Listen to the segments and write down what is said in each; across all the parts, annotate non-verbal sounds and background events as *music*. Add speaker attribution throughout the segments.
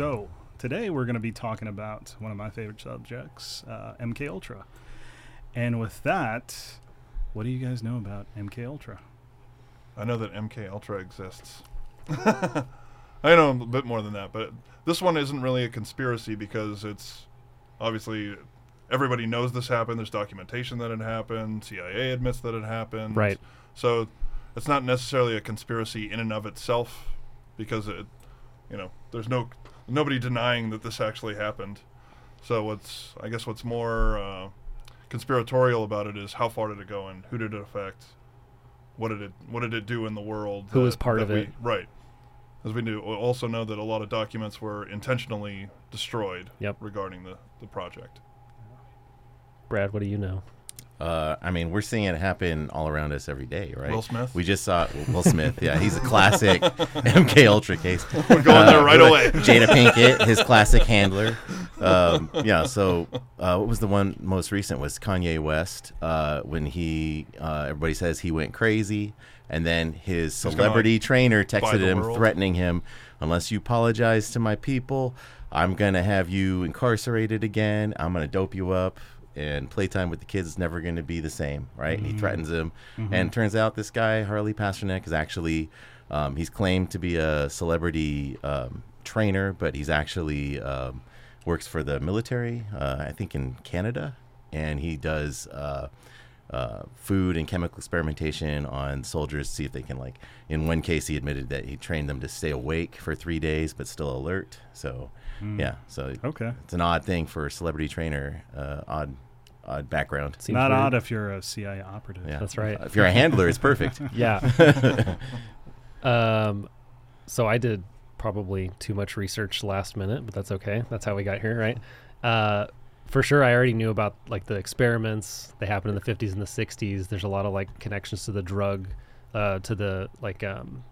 Speaker 1: So today we're going to be talking about one of my favorite subjects, uh, MK Ultra. And with that, what do you guys know about MK Ultra?
Speaker 2: I know that MK Ultra exists. *laughs* I know a bit more than that, but this one isn't really a conspiracy because it's obviously everybody knows this happened. There's documentation that it happened. CIA admits that it happened.
Speaker 3: Right.
Speaker 2: So it's not necessarily a conspiracy in and of itself because it, you know, there's no nobody denying that this actually happened. So what's I guess what's more uh, conspiratorial about it is how far did it go and who did it affect? What did it What did it do in the world?
Speaker 3: Who
Speaker 2: that-
Speaker 3: was part of
Speaker 2: we-
Speaker 3: it.
Speaker 2: Right. As we do, we also know that a lot of documents were intentionally destroyed
Speaker 3: Yep.
Speaker 2: regarding the, the project.
Speaker 3: Brad, what do you know?
Speaker 4: Uh, I mean, we're seeing it happen all around us every day, right?
Speaker 2: Will Smith?
Speaker 4: We just saw Will Smith. Yeah, he's a classic *laughs* MK Ultra case.
Speaker 2: We're going there right away. *laughs*
Speaker 4: Jada Pinkett, his *laughs* classic handler. Um, yeah. So, uh, what was the one most recent? Was Kanye West uh, when he? Uh, everybody says he went crazy, and then his celebrity trainer texted him,
Speaker 2: world?
Speaker 4: threatening him, "Unless you apologize to my people, I'm gonna have you incarcerated again. I'm gonna dope you up." And playtime with the kids is never going to be the same, right? He threatens him, and turns out this guy Harley Pasternak is actually um, he's claimed to be a celebrity um, trainer, but he's actually um, works for the military, uh, I think in Canada, and he does uh, uh, food and chemical experimentation on soldiers to see if they can like. In one case, he admitted that he trained them to stay awake for three days but still alert. So, yeah, so
Speaker 1: Okay.
Speaker 4: it's an odd thing for a celebrity trainer, uh, odd, odd background.
Speaker 3: Seems
Speaker 1: Not
Speaker 3: weird.
Speaker 1: odd if you're a CIA operative.
Speaker 4: Yeah,
Speaker 3: That's right.
Speaker 4: If you're a handler, it's perfect. *laughs*
Speaker 3: Yeah. *laughs* um, so I did probably too much research last minute, but that's okay. That's how we got here, right? Uh, for sure, I already knew about like the experiments. They happened in the 50s and the 60s. There's a lot of like connections to the drug, uh, to the like um,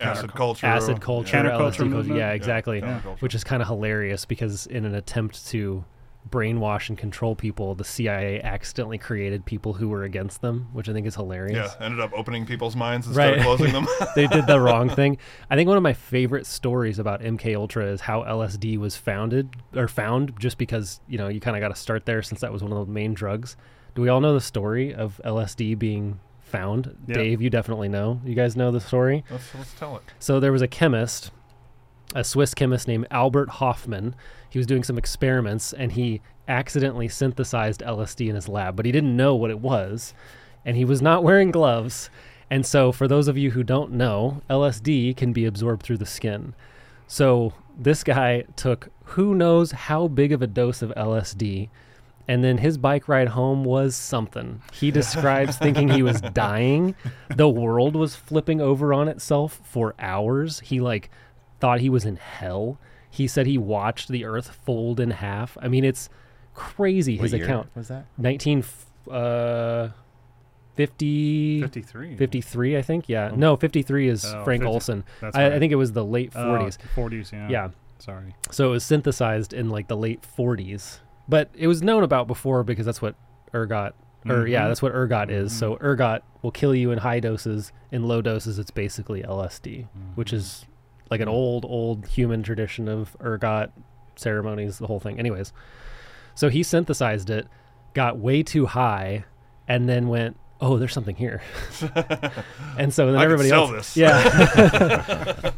Speaker 2: Acid culture.
Speaker 3: acid culture,
Speaker 1: Counterculture
Speaker 3: culture. Yeah,
Speaker 1: Yeah,
Speaker 3: exactly.
Speaker 2: counterculture.
Speaker 3: Which is kind of hilarious because in an attempt to brainwash and control people, the CIA accidentally created people who were against them, which I think is hilarious.
Speaker 2: Yeah, ended up opening people's minds instead
Speaker 3: Right.
Speaker 2: of closing them. *laughs*
Speaker 3: they did the wrong *laughs* thing. I think one of my favorite stories about MK Ultra is how LSD was founded or found just because, you know, you kind of got to start there since that was one of the main drugs. Do we all know the story of LSD being found?
Speaker 1: Yeah.
Speaker 3: Dave, you definitely know. You guys know the story?
Speaker 2: let's, let's tell it.
Speaker 3: So there was a chemist, a Swiss chemist named Albert Hofmann. He was doing some experiments and he accidentally synthesized LSD in his lab, but he didn't know what it was. And he was not wearing gloves. And so, for those of you who don't know, LSD can be absorbed through the skin. So, this guy took who knows how big of a dose of LSD. And then his bike ride home was something. He *laughs* describes thinking he was dying. The world was flipping over on itself for hours. He like thought he was in hell. He said he watched the earth fold in half. I mean, it's crazy
Speaker 4: What
Speaker 3: his
Speaker 4: year
Speaker 3: account.
Speaker 4: was that?
Speaker 3: 19. Uh, 50,
Speaker 1: 53.
Speaker 3: 53 I think. Yeah. No, 53 is
Speaker 1: Oh,
Speaker 3: Frank
Speaker 1: 50.
Speaker 3: Olson.
Speaker 1: That's
Speaker 3: I, I think it was the late 40s.
Speaker 1: Oh, 40s, yeah.
Speaker 3: yeah.
Speaker 1: Sorry.
Speaker 3: So it was synthesized in like the late 40s. But it was known about before because that's what ergot or yeah,
Speaker 1: Mhm.
Speaker 3: that's what ergot is. So ergot will kill you in high doses. In low doses it's basically LSD, which is like an old old human tradition of ergot ceremonies, the whole thing. Anyways. So he synthesized it, got way too high and then went, "Oh, there's something here." *laughs* and so then
Speaker 2: I
Speaker 3: everybody
Speaker 2: sell
Speaker 3: else
Speaker 2: this.
Speaker 3: Yeah.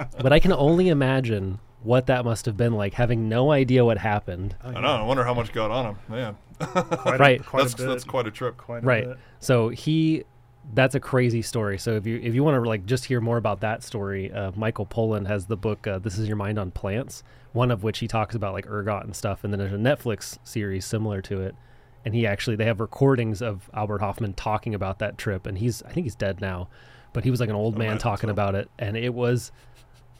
Speaker 3: *laughs* but I can only imagine what that must have been like having no idea what happened.
Speaker 2: Oh, I don't know. I wonder how much got on him. Man,
Speaker 1: Quite
Speaker 3: Right.
Speaker 1: A, quite
Speaker 2: that's
Speaker 1: a bit.
Speaker 2: that's quite a trip.
Speaker 1: quite a
Speaker 3: right.
Speaker 1: bit.
Speaker 3: So he that's a crazy story. So if you if you want to like just hear more about that story, uh, Michael Pollan has the book uh, "This Is Your Mind on Plants," one of which he talks about like ergot and stuff, and then there's a Netflix series similar to it. And he actually they have recordings of Albert Hofmann talking about that trip, and he's I think he's dead now, but he was like an old
Speaker 2: Oh,
Speaker 3: man talking
Speaker 2: so.
Speaker 3: about it, and it was,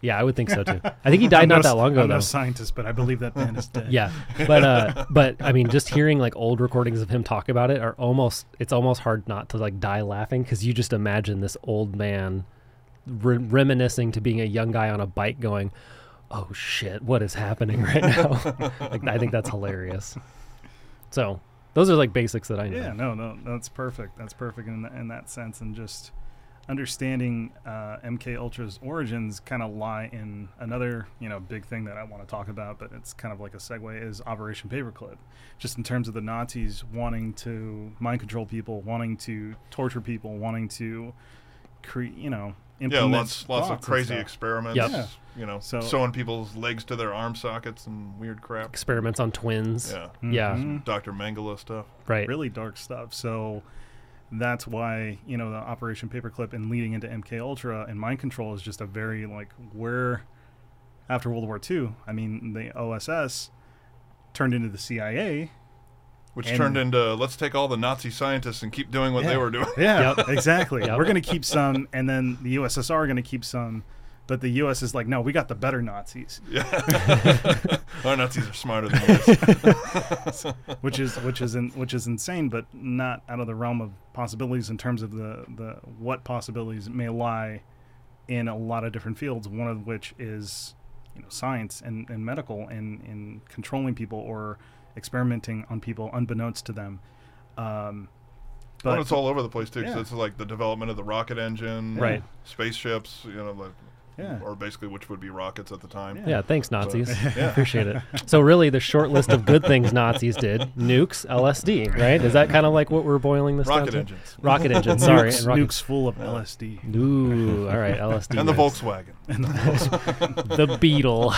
Speaker 3: yeah, I would think so too. *laughs* I think he died not
Speaker 1: no,
Speaker 3: that long ago
Speaker 1: I'm
Speaker 3: though.
Speaker 1: no scientist, but I believe that man is dead. *laughs*
Speaker 3: Yeah, but uh, but I mean, just hearing like old recordings of him talk about it are almost it's almost hard not to like die laughing because you just imagine this old man re- reminiscing to being a young guy on a bike, going, "Oh shit, what is happening right now?" *laughs* like I think that's hilarious. So those are like basics that I know.
Speaker 1: Yeah, no, no, that's perfect. That's perfect in, in that sense. And just, understanding uh, MK Ultra's origins kind of lie in another, you know, big thing that I want to talk about, but it's kind of like a segue is Operation Paperclip. Just in terms of the Nazis wanting to mind control people, wanting to torture people, wanting to create, you know,
Speaker 2: Yeah, lots lots of crazy experiments.
Speaker 3: Yep.
Speaker 1: Yeah.
Speaker 2: You know,
Speaker 1: So-
Speaker 2: sewing people's legs to their arm sockets and weird crap.
Speaker 3: Experiments on twins.
Speaker 2: Yeah.
Speaker 3: Yeah.
Speaker 1: Mhm.
Speaker 2: Dr. Mengele stuff.
Speaker 3: Right.
Speaker 1: really dark stuff. So that's why you know the Operation Paperclip and leading into MK Ultra and mind control is just a very like where after World War II. I mean, the OSS turned into the CIA.
Speaker 2: Which turned into let's take all the Nazi scientists and keep doing what they were doing.
Speaker 1: Yeah,
Speaker 3: Yep.
Speaker 1: exactly. *laughs*
Speaker 3: Yep.
Speaker 1: We're going to keep some, and then the USSR are going to keep some. But the U.S. is like, no, we got the better Nazis,
Speaker 2: Yeah. *laughs* Our Nazis are smarter than this. *laughs*
Speaker 1: which is which is in, which is insane, but not out of the realm of possibilities in terms of the the what possibilities may lie in a lot of different fields. One of which is you know science and, and medical and in controlling people or experimenting on people unbeknownst to them. Um,
Speaker 2: But
Speaker 1: but
Speaker 2: it's all over the place too, 'cause
Speaker 1: Yeah.
Speaker 2: it's like the development of the rocket engine,
Speaker 3: Right.
Speaker 2: Spaceships, you know, like,
Speaker 1: Yeah.
Speaker 2: or basically which would be rockets at the time.
Speaker 3: Yeah, thanks, Nazis. *laughs*
Speaker 2: yeah. *laughs*
Speaker 3: Appreciate it. So, really, the short list of good things Nazis did nukes, LSD, right? Is that kind of like what we're boiling this
Speaker 2: Rocket
Speaker 3: down to?
Speaker 2: engines.
Speaker 3: Rocket *laughs* engines, sorry.
Speaker 1: nukes,
Speaker 3: rocket-
Speaker 1: nukes full of LSD.
Speaker 3: Ooh, all right, LSD.
Speaker 2: And the. Volkswagen.
Speaker 1: And the
Speaker 3: The Beetle.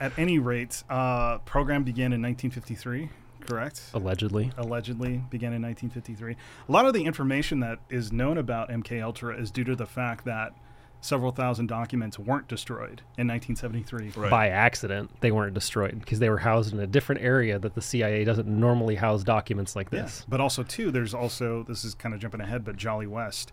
Speaker 1: At any rate, uh, program began in 1953, correct?
Speaker 3: Allegedly.
Speaker 1: Allegedly began in 1953. A lot of the information that is known about MK Ultra is due to the fact that several thousand documents weren't destroyed in 1973.
Speaker 2: Right.
Speaker 3: By accident, they weren't destroyed because they were housed in a different area that the CIA doesn't normally house documents like
Speaker 1: Yeah.
Speaker 3: this.
Speaker 1: But also, too, there's also this is kind of jumping ahead, but Jolly West,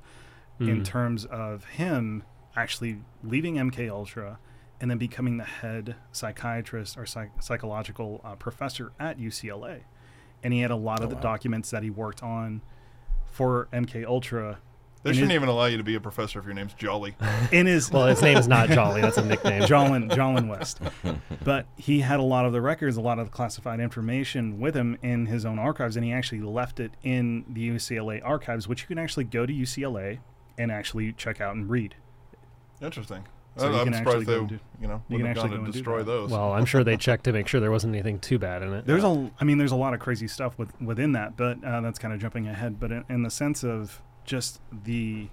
Speaker 1: in
Speaker 3: Mm.
Speaker 1: terms of him actually leaving MK Ultra and then becoming the head psychiatrist or psych- psychological uh, professor at UCLA, and he had a lot of
Speaker 4: Oh,
Speaker 1: the
Speaker 4: wow.
Speaker 1: documents that he worked on for MK Ultra.
Speaker 2: They
Speaker 1: in
Speaker 2: shouldn't
Speaker 1: his-
Speaker 2: even allow you to be a professor if your name's Jolly. *laughs*
Speaker 1: in his
Speaker 3: Well, his name is not Jolly. That's a nickname.
Speaker 1: Jolyon Jolyon West. *laughs* But he had a lot of the records, a lot of the classified information with him in his own archives, and he actually left it in the UCLA archives, which you can actually go to UCLA and actually check out and read.
Speaker 2: Interesting.
Speaker 1: So you
Speaker 2: I'm
Speaker 1: can actually
Speaker 2: surprised they,
Speaker 1: go do-
Speaker 2: you know,
Speaker 1: you can actually
Speaker 2: gone
Speaker 1: go and
Speaker 2: destroy those.
Speaker 3: Well, I'm sure they checked to make sure there wasn't anything too bad in it.
Speaker 1: There's a, I mean, there's a lot of crazy stuff with within that, but uh, that's kind of jumping ahead. But in, in the sense of just the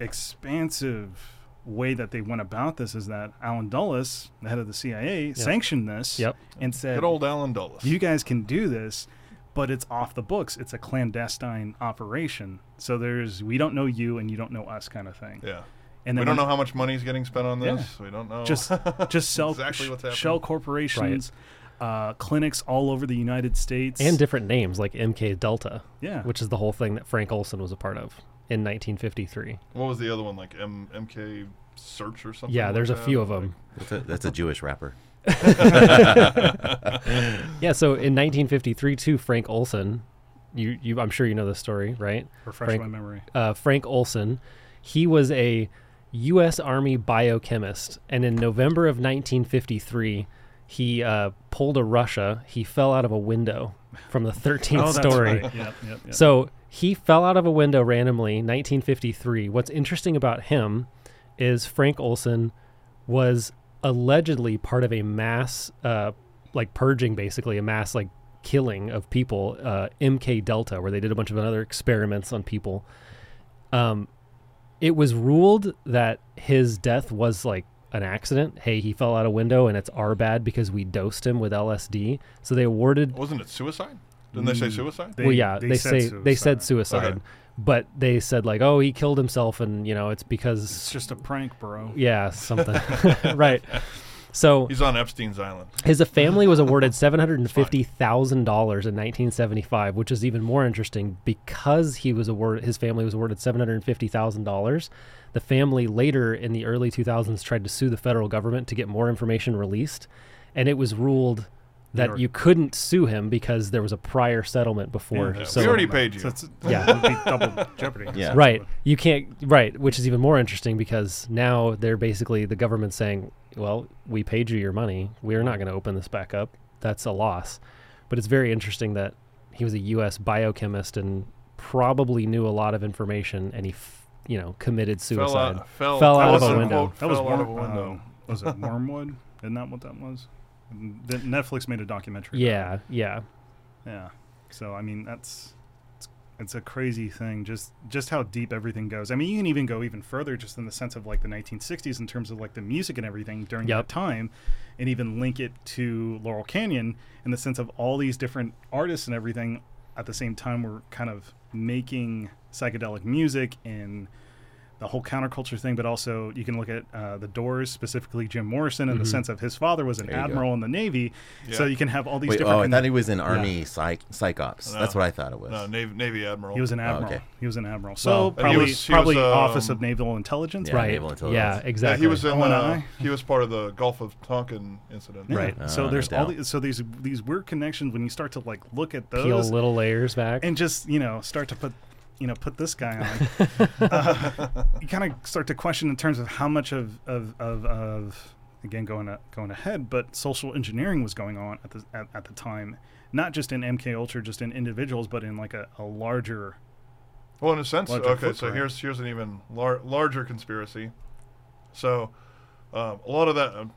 Speaker 1: expansive way that they went about this is that Allen Dulles, the head of the CIA, sanctioned this
Speaker 3: Yep.
Speaker 1: and said,
Speaker 2: Good old Allen Dulles.
Speaker 1: you guys can do this but it's off the books it's a clandestine operation so there's we don't know you and you don't know us kind of thing
Speaker 2: yeah.
Speaker 1: and
Speaker 2: We don't know how much money is getting spent on
Speaker 1: Yeah.
Speaker 2: this. We don't know.
Speaker 1: just just *laughs* sell
Speaker 2: Exactly
Speaker 1: sh-
Speaker 2: what's happening.
Speaker 1: shell corporations uh, clinics all over the united states
Speaker 3: and different names like MK Delta,
Speaker 1: yeah
Speaker 3: which is the whole thing that Frank Olson was a part of in 1953.
Speaker 2: what was the other one? Like M- MK Search or something?
Speaker 3: Yeah,
Speaker 2: like
Speaker 3: there's a few of them.
Speaker 4: That's a, that's a Jewish rapper. *laughs*
Speaker 3: Yeah, so in 1953 too, Frank Olson, you, you I'm sure you know this story, right?
Speaker 1: refresh
Speaker 3: Frank-
Speaker 1: my memory
Speaker 3: uh, Frank Olson. He was a U.S. Army biochemist, and in November of 1953, he uh, pulled a Russia. He fell out of a window from the 13th *laughs*
Speaker 1: oh
Speaker 3: story.
Speaker 1: right yep, yep, yep.
Speaker 3: So he fell out of a window randomly, 1953. What's interesting about him is Frank Olson was allegedly part of a mass, uh, like purging, basically a mass like killing of people, uh, MK Delta, where they did a bunch of other experiments on people. Um, it was ruled that his death was like an accident. Hey, he fell out a window, and it's our bad because we dosed him with LSD. So they awarded
Speaker 2: Wasn't it suicide? Didn't they say
Speaker 1: Mm,
Speaker 2: suicide?
Speaker 1: They-
Speaker 3: well, yeah,
Speaker 1: they
Speaker 3: they,
Speaker 1: said
Speaker 3: say they said
Speaker 1: suicide.
Speaker 3: suicide,
Speaker 2: Okay.
Speaker 3: but they said like, oh, he killed himself, and you know, it's because
Speaker 1: it's just a prank bro
Speaker 3: yeah, something, *laughs* right? So
Speaker 2: He's on Epstein's Island.
Speaker 3: his family was awarded *laughs* seven hundred and fifty thousand dollars in nineteen seventy five, which is even more interesting because he was awarded. His family was awarded seven hundred and fifty thousand dollars. The family later in the early two thousands tried to sue the federal government to get more information released, and it was ruled that
Speaker 1: You're-
Speaker 3: couldn't sue him because there was a prior settlement before.
Speaker 1: Yeah,
Speaker 3: so
Speaker 2: we already paid you.
Speaker 1: So it's,
Speaker 3: Yeah.
Speaker 1: it would be double jeopardy *laughs*
Speaker 4: Yeah.
Speaker 3: right you can't right which is even more interesting because now they're basically the government saying well we paid you your money we're not going to open this back up that's a loss but it's very interesting that he was a us biochemist and probably knew a lot of information and he f- you know, committed
Speaker 2: Fell
Speaker 3: suicide.
Speaker 2: out, fell,
Speaker 3: Fell out of a
Speaker 2: a
Speaker 3: window.
Speaker 2: quote,
Speaker 1: That was
Speaker 2: fell out of a
Speaker 1: Worm-
Speaker 2: window.
Speaker 1: uh, was it *laughs* Wormwood? Isn't that what that was? Netflix made a documentary. about
Speaker 3: Yeah, yeah.
Speaker 1: yeah. So I mean, that's it's, it's a crazy thing. Just just how deep everything goes. I mean, you can even go even further, just in the sense of like the 1960s, in terms of like the music and everything during
Speaker 3: Yep.
Speaker 1: that time, and even link it to Laurel Canyon in the sense of all these different artists and everything at the same time were kind of making psychedelic music and the whole counterculture thing, but also you can look at uh, the Doors, specifically Jim Morrison, in the
Speaker 3: Mhm.
Speaker 1: sense of his father was an
Speaker 4: There go.
Speaker 1: admiral in the Navy. So you can have all these
Speaker 4: Wait,
Speaker 1: different.
Speaker 4: oh, I
Speaker 1: and
Speaker 4: thought he was in Army
Speaker 1: Yeah.
Speaker 4: psych, psych ops.
Speaker 2: No.
Speaker 4: That's what I thought it was.
Speaker 2: No, Navy, Navy admiral.
Speaker 1: he was an
Speaker 4: Oh,
Speaker 1: admiral.
Speaker 4: okay.
Speaker 1: He was an admiral. So
Speaker 3: Well-
Speaker 2: And he
Speaker 1: probably
Speaker 2: was- he
Speaker 1: probably
Speaker 2: was,
Speaker 1: Office
Speaker 2: um,
Speaker 1: of Naval Intelligence.
Speaker 4: Yeah,
Speaker 3: right.
Speaker 4: naval intelligence.
Speaker 3: Yeah,
Speaker 2: Yeah,
Speaker 3: exactly.
Speaker 2: he was in
Speaker 1: Oh,
Speaker 2: the, he was part of the Gulf of Tonkin incident.
Speaker 1: Yeah.
Speaker 3: Right.
Speaker 1: So
Speaker 4: Oh, no
Speaker 1: there's all
Speaker 4: doubt.
Speaker 1: these, so these these weird connections when you start to like look at
Speaker 3: Peel
Speaker 1: those
Speaker 3: little layers back.
Speaker 1: and just you know start to put you know put this guy on. *laughs* uh, you kind of start to question in terms of how much of of of, of again going a, going ahead, but social engineering was going on at the at, at the time, not just in MK Ultra, just in individuals, but in like a, a larger.
Speaker 2: Well, in a sense,
Speaker 1: Larger
Speaker 2: okay. So here's here's an even lar- larger conspiracy. So, um, a lot of that um,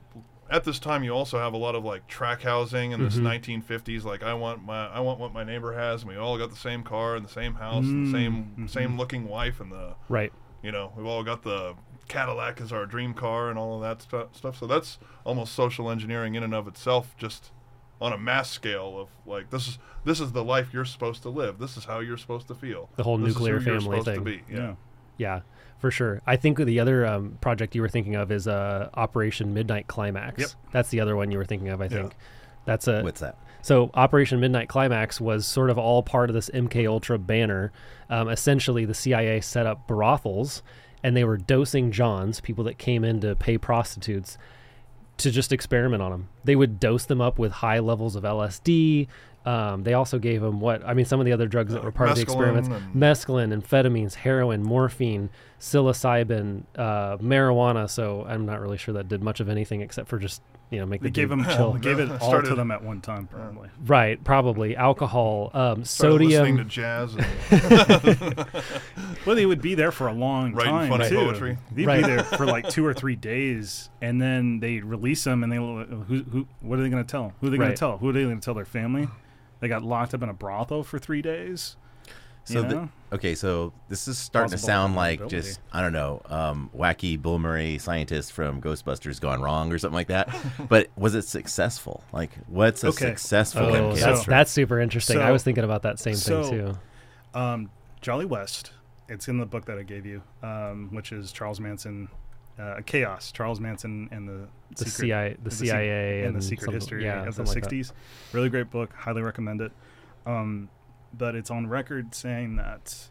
Speaker 2: at this time, you also have a lot of like track housing in this
Speaker 3: Mhm.
Speaker 2: 1950s. Like, I want my I want what my neighbor has, and we all got the same car and the same house, and
Speaker 1: Mm,
Speaker 2: the same
Speaker 1: mhm.
Speaker 2: same looking wife, and the
Speaker 3: right.
Speaker 2: you know we've all got the Cadillac as our dream car and all of that stu- stuff. So that's almost social engineering in and of itself, just on a mass scale of like this is this is the life you're supposed to live. This is how you're supposed to feel.
Speaker 3: The whole
Speaker 2: This is
Speaker 3: nuclear
Speaker 2: who you're
Speaker 3: family
Speaker 2: supposed
Speaker 3: thing.
Speaker 2: To be. Yeah.
Speaker 3: Yeah, for sure. I think the other um, project you were thinking of is uh, Operation Midnight Climax.
Speaker 1: Yep.
Speaker 3: That's the other one you were thinking of, I
Speaker 2: Yeah.
Speaker 3: think. That's a
Speaker 4: What's that?
Speaker 3: so Operation Midnight Climax was sort of all part of this MK Ultra banner. Um, essentially, the CIA set up brothels, and they were dosing Johns, people that came in to pay prostitutes, to just experiment on them. They would dose them up with high levels of LSD. Um, they also gave them what I mean, some of the other drugs that
Speaker 2: Uh,
Speaker 3: were part of the experiments:
Speaker 2: and-
Speaker 3: mescaline, amphetamines, heroin, morphine, psilocybin, uh, marijuana. So I'm not really sure that did much of anything except for just you know make
Speaker 1: They
Speaker 3: the
Speaker 1: gave
Speaker 3: dude
Speaker 1: them
Speaker 3: chill.
Speaker 1: all, *laughs* gave it *laughs* all to them at one time, probably.
Speaker 3: Right, probably alcohol, um,
Speaker 2: Started listening to jazz. And, *laughs*
Speaker 1: Well, they would be there for a long
Speaker 2: Writing
Speaker 1: time
Speaker 2: funny
Speaker 1: too.
Speaker 2: poetry.
Speaker 1: They'd
Speaker 3: Right.
Speaker 1: be there for like two or three days, and then they release them, and they who who what are they going to tell? Who are they going
Speaker 3: Right.
Speaker 1: to tell? Who are they going to tell their family? They got locked up in a brothel for three days.
Speaker 4: So
Speaker 1: you
Speaker 4: the- Okay, so this is starting to sound like just I don't know, um, wacky Bill Murray scientist from Ghostbusters gone wrong or something like that. *laughs* but was it successful? Like, what's a
Speaker 1: Okay.
Speaker 4: successful
Speaker 3: Oh,
Speaker 4: MK
Speaker 3: that's that's super interesting. I was thinking about that same
Speaker 1: so-
Speaker 3: thing too.
Speaker 1: um, Jolly West. It's in the book that I gave you, um, which is Charles Manson, uh, Chaos. Charles Manson and the
Speaker 3: The
Speaker 1: secret-
Speaker 3: CIA, the
Speaker 1: the
Speaker 3: CIA,
Speaker 1: and the secret
Speaker 3: something-
Speaker 1: history
Speaker 3: yeah,
Speaker 1: of the
Speaker 3: like that.
Speaker 1: 60s. Really great book. Highly recommend it. Um, but it's on record saying that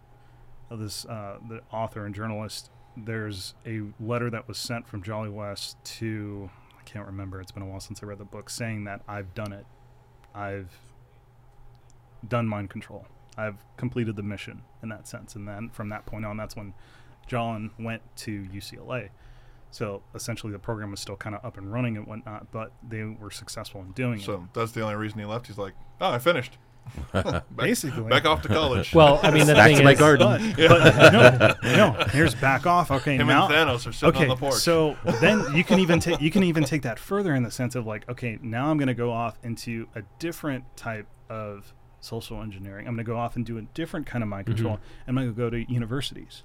Speaker 1: uh, this uh, the author and journalist. There's a letter that was sent from Jolly West to I can't remember. It's been a while since I read the book, saying that I've done it. I've done mind control. I've completed the mission in that sense. And then from that point on, that's when John went to UCLA. So essentially, the program was still kind of up and running and whatnot, but they were successful in doing it.
Speaker 2: so that's the only reason he left. He's like, oh, I finished. *laughs* back,
Speaker 1: Basically.
Speaker 2: back off to college. *laughs*
Speaker 3: Well, I mean, the
Speaker 4: Back
Speaker 3: thing
Speaker 4: to my
Speaker 3: is,
Speaker 4: garden.
Speaker 1: But, but no, *laughs* no. Here's back off. Okay,
Speaker 2: Him
Speaker 1: now
Speaker 2: and Thanos are sitting
Speaker 1: okay,
Speaker 2: on the porch.
Speaker 1: so then you can even take you can even take that further in the sense of like, okay, now I'm going to go off into a different type of social engineering. I'm going to go off and do a different kind of mind
Speaker 3: Mm-hmm.
Speaker 1: control. I'm going to go to universities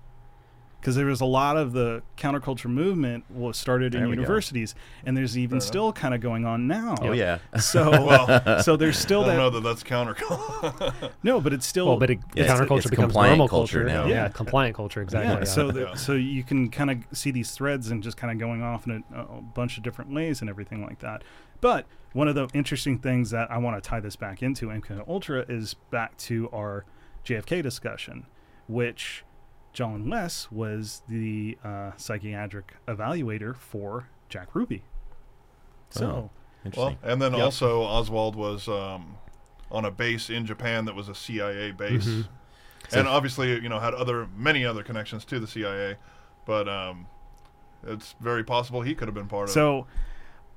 Speaker 1: because there was a lot of the counterculture movement was started in
Speaker 4: There we go.
Speaker 1: universities, and there's even
Speaker 2: Fair enough.
Speaker 1: still kind of going on now.
Speaker 4: oh yeah.
Speaker 1: So, *laughs*
Speaker 2: Well,
Speaker 1: so there's
Speaker 2: I
Speaker 1: still
Speaker 2: don't
Speaker 1: that.
Speaker 2: know that that's counter. *laughs*
Speaker 1: No, but it's still.
Speaker 3: well, but it,
Speaker 4: Yeah, it's-
Speaker 3: counterculture
Speaker 4: it's
Speaker 3: becomes
Speaker 4: compliant
Speaker 3: normal
Speaker 4: culture
Speaker 3: culture,
Speaker 4: now.
Speaker 3: Yeah,
Speaker 1: Yeah.
Speaker 3: compliant culture, exactly.
Speaker 1: Yeah,
Speaker 3: yeah.
Speaker 1: so the,
Speaker 2: Yeah.
Speaker 1: so you can kind of see these threads and just kind of going off in a, a bunch of different ways and everything like that. But one of the interesting things that I want to tie this back into MK Ultra is back to our JFK discussion, which John West was the uh, psychiatric evaluator for Jack Ruby. So
Speaker 4: Oh.
Speaker 2: well, and then
Speaker 1: Yep.
Speaker 2: also Oswald was um, on a base in Japan that was a CIA base,
Speaker 3: Mhm.
Speaker 4: So-
Speaker 2: and obviously you know had other many other connections to the CIA, but um, it's very possible he could have been part of.
Speaker 1: So,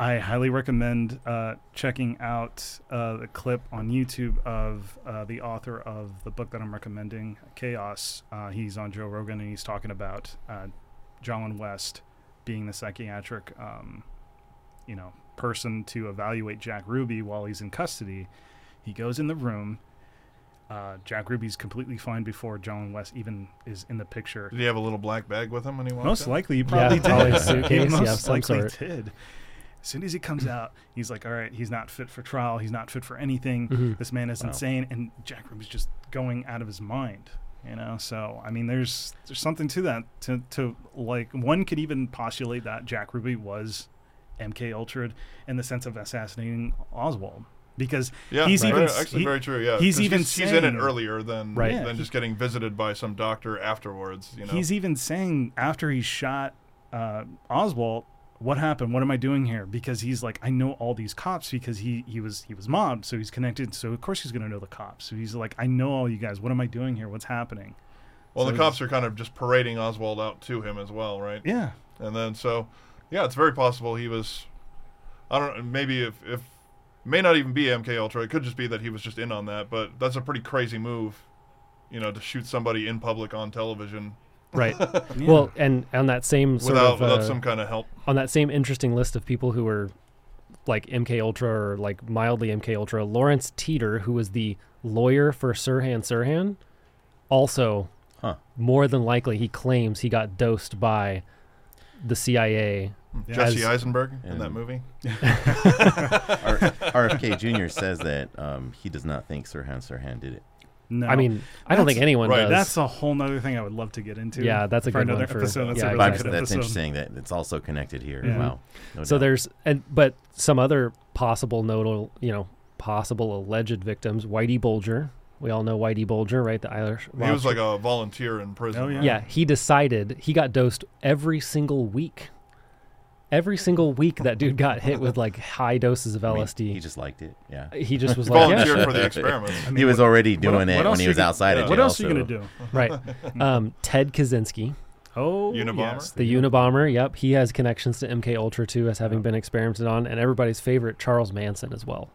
Speaker 1: I highly recommend uh, checking out uh, the clip on YouTube of uh, the author of the book that I'm recommending, Chaos. Uh, he's on Joe Rogan and he's talking about uh, John West being the psychiatric, um, you know, person to evaluate Jack Ruby while he's in custody. He goes in the room. Uh, Jack Ruby's completely fine before John West even is in the picture.
Speaker 2: Did he have a little black bag with him when he walked
Speaker 1: Most
Speaker 2: in?
Speaker 1: likely, he probably
Speaker 3: Yeah,
Speaker 1: did.
Speaker 3: probably *laughs* a
Speaker 1: He
Speaker 3: suitcase, yeah,
Speaker 1: most likely
Speaker 3: sort.
Speaker 1: did. As soon as he comes out, he's like, "All right, he's not fit for trial. He's not fit for anything.
Speaker 3: Mhm.
Speaker 1: This man is
Speaker 4: Wow.
Speaker 1: insane." And Jack Ruby's just going out of his mind. You know, so I mean, there's there's something to that. To to like, one could even postulate that Jack Ruby was MK Ultra in the sense of assassinating Oswald, because
Speaker 2: Yeah,
Speaker 1: he's
Speaker 2: very-
Speaker 1: even s-
Speaker 2: actually
Speaker 1: he-
Speaker 2: very true. Yeah,
Speaker 1: he's
Speaker 2: 'cause
Speaker 1: even
Speaker 2: he's, he's in it earlier than
Speaker 3: Right.
Speaker 2: Than
Speaker 1: he-
Speaker 2: just getting visited by some doctor afterwards. You know,
Speaker 1: He's even saying after he shot uh, Oswald, "What happened? What am I doing here?" Because he's like, "I know all these cops because he he was he was mobbed, so he's connected. So of course he's gonna know the cops. So he's like, I know all you guys. What am I doing here? What's happening?"
Speaker 2: well,
Speaker 1: so
Speaker 2: the cops are kind of just parading Oswald out to him as well, right?
Speaker 1: Yeah,
Speaker 2: And then so, yeah, it's very possible he was. I don't know. Maybe if if may not even be MK Ultra. It could just be that he was just in on that. But that's a pretty crazy move, you know, to shoot somebody in public on television
Speaker 3: Right. *laughs*
Speaker 1: yeah.
Speaker 3: Well, and on that same sort
Speaker 2: without
Speaker 3: of
Speaker 2: without
Speaker 3: uh,
Speaker 2: some kind of help.
Speaker 3: on that same interesting list of people who were like MK Ultra or like mildly MK Ultra, Lawrence Teeter, who was the lawyer for Sirhan Sirhan, also
Speaker 4: Huh.
Speaker 3: more than likely he claims he got dosed by the CIA.
Speaker 2: Jesse
Speaker 3: as-
Speaker 2: Eisenberg in that movie. *laughs* *laughs*
Speaker 4: R- RFK Jr. says that um, he does not think Sirhan Sirhan did it.
Speaker 1: No.
Speaker 3: I mean, I don't think anyone
Speaker 2: right,
Speaker 3: does.
Speaker 1: that's a whole nother thing I would love to get into.
Speaker 3: Yeah, that's a
Speaker 1: for
Speaker 3: good
Speaker 1: another
Speaker 3: one for-
Speaker 1: episode. That's
Speaker 3: yeah,
Speaker 1: a really
Speaker 4: But
Speaker 1: good
Speaker 4: that's
Speaker 1: episode.
Speaker 4: interesting that it's also connected here.
Speaker 1: Yeah.
Speaker 4: Wow. No
Speaker 3: so
Speaker 4: doubt.
Speaker 3: there's and but some other possible nodal, you know, possible alleged victims. Whitey Bulger. We all know Whitey Bulger, right? The Irish.
Speaker 2: He was like a volunteer in prison.
Speaker 1: Oh, yeah.
Speaker 2: right?
Speaker 3: Yeah, he decided he got dosed every single week. Every single week, that dude got hit with like high doses of
Speaker 4: I mean,
Speaker 3: LSD.
Speaker 4: he just liked it. Yeah.
Speaker 3: he just was like, yeah,
Speaker 2: volunteered
Speaker 3: sure.
Speaker 2: for the *laughs* experiments.
Speaker 1: I mean,
Speaker 4: he was
Speaker 1: what-
Speaker 4: already doing
Speaker 1: what
Speaker 4: it when he was outside
Speaker 2: yeah.
Speaker 4: of jail.
Speaker 1: What else are you gonna do? *laughs*
Speaker 3: right. Um, Ted Kaczynski,
Speaker 1: Oh,
Speaker 2: Unabomber?
Speaker 1: yes,
Speaker 3: the Unabomber. Yep, he has connections to MK Ultra too, as having been experimented on, and everybody's favorite Charles Manson as well.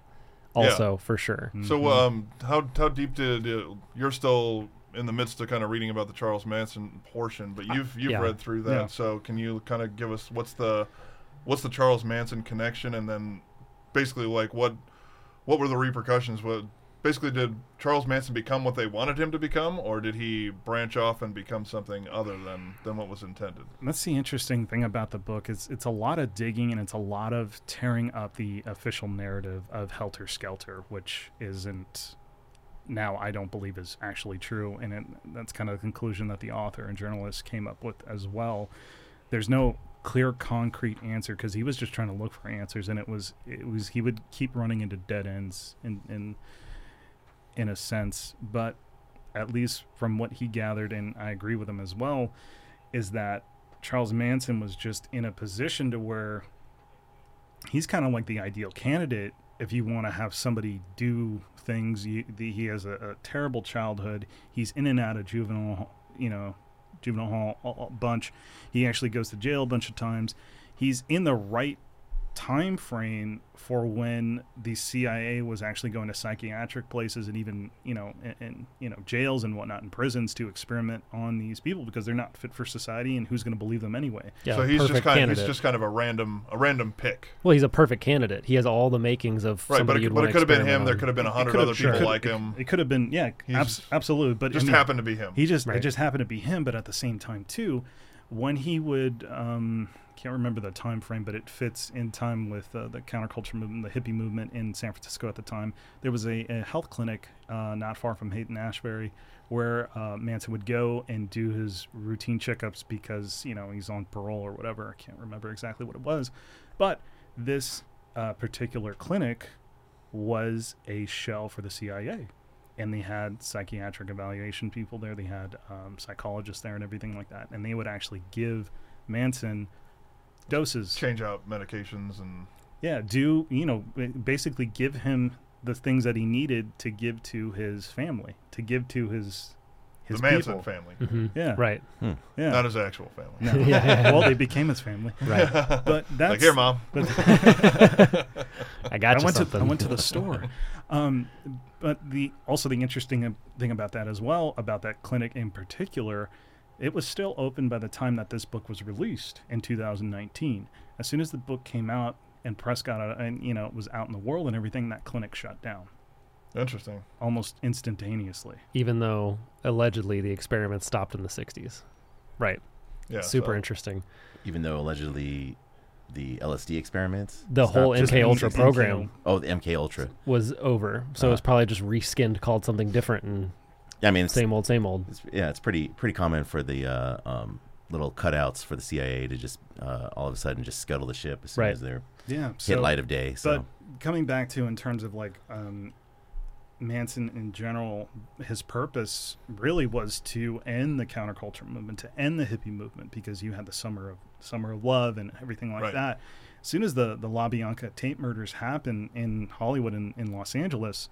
Speaker 2: Yeah.
Speaker 3: Also, for sure.
Speaker 2: So,
Speaker 1: Mhm.
Speaker 2: um, how how deep did uh, you're still in the midst of kind of reading about the Charles Manson portion, but you've you've
Speaker 3: Yeah.
Speaker 2: read through that.
Speaker 1: Yeah.
Speaker 2: So, can you kind of give us what's the what's the Charles Manson connection, and then basically like what what were the repercussions? What basically did Charles Manson become what they wanted him to become, or did he branch off and become something other than than what was intended?
Speaker 1: That's the interesting thing about the book is it's a lot of digging and it's a lot of tearing up the official narrative of Helter Skelter, which isn't now I don't believe is actually true, and it, that's kind of the conclusion that the author and journalist came up with as well. There's no clear, concrete answer because he was just trying to look for answers, and it was it was he would keep running into dead ends in in in a sense, but at least from what he gathered, and I agree with him as well, is that Charles Manson was just in a position to where he's kind of like the ideal candidate if you want to have somebody do things. You, the, he has a, a terrible childhood. He's in and out of juvenile, you know, juvenile hall a, a bunch. He actually goes to jail a bunch of times. He's in the right time frame for when the CIA was actually going to psychiatric places and even you know and, and you know jails and whatnot and prisons to experiment on these people because they're not fit for society and who's going to believe them anyway.
Speaker 3: Yeah,
Speaker 2: so he's just
Speaker 3: perfect
Speaker 2: kind of he's just kind of a random a random pick.
Speaker 3: well, he's a perfect candidate. He has all the makings of
Speaker 2: Right, but it,
Speaker 3: you'd
Speaker 2: but
Speaker 3: want
Speaker 2: it could have been him.
Speaker 3: experiment
Speaker 2: There could have been a hundred
Speaker 1: could've-
Speaker 2: other people
Speaker 1: could-
Speaker 2: like
Speaker 1: it-
Speaker 2: him.
Speaker 1: It could have been yeah, abs- absolutely. But I
Speaker 2: just
Speaker 1: mean,
Speaker 2: happened to be him.
Speaker 1: He just
Speaker 3: Right.
Speaker 1: it just happened to be him, but at the same time too, when he would um, can't remember the time frame, but it fits in time with uh, the counterculture movement, the hippie movement in San Francisco at the time. There was a, a health clinic uh, not far from Haight-Ashbury where uh, Manson would go and do his routine checkups because you know he's on parole or whatever. I can't remember exactly what it was, but this uh, particular clinic was a shell for the CIA and they had psychiatric evaluation people there. They had um, psychologists there and everything like that. And they would actually give Manson doses.
Speaker 2: Change out medications and
Speaker 1: Yeah, do you know basically give him the things that he needed to give to his family, to give to his his
Speaker 2: the Manson
Speaker 1: people.
Speaker 2: family,
Speaker 3: Mhm.
Speaker 1: Yeah,
Speaker 3: Right.
Speaker 1: Yeah.
Speaker 2: not his actual family.
Speaker 1: No. *laughs*
Speaker 3: Yeah.
Speaker 1: well, they became his family.
Speaker 3: Right.
Speaker 1: But that's
Speaker 2: like here, mom.
Speaker 1: But *laughs*
Speaker 3: I got
Speaker 1: I
Speaker 3: you
Speaker 1: went
Speaker 3: something.
Speaker 1: to I went to the store. *laughs* Um, but the also the interesting thing about that as well about that clinic in particular, it was still open by the time that this book was released in 2019. As soon as the book came out and press got out and you know it was out in the world and everything, that clinic shut down
Speaker 2: Interesting.
Speaker 1: almost instantaneously.
Speaker 3: Even though allegedly the experiment stopped in the 60s. Right.
Speaker 2: Yeah.
Speaker 3: Super
Speaker 2: so-
Speaker 3: interesting.
Speaker 4: Even though allegedly the LSD experiments,
Speaker 3: The
Speaker 4: stopped.
Speaker 3: whole MK Ultra program
Speaker 1: MK
Speaker 4: oh the MK Ultra.
Speaker 3: was over, so
Speaker 4: Uh.
Speaker 3: it's probably just reskinned, called something different, and
Speaker 4: Yeah, I mean,
Speaker 3: same old, same old.
Speaker 4: it's yeah, it's pretty pretty common for the uh, um, little cutouts for the CIA to just uh, all of a sudden just scuttle the ship as soon
Speaker 3: Right.
Speaker 4: as they're
Speaker 1: Yeah.
Speaker 4: hit
Speaker 1: So,
Speaker 4: light of day. So
Speaker 1: But coming back to in terms of like um, Manson in general, his purpose really was to end the counterculture movement, to end the hippie movement, because you had the summer of summer of love and everything like
Speaker 2: Right.
Speaker 1: that. As soon as the the LaBianca Tate murders happen in Hollywood and in Los Angeles,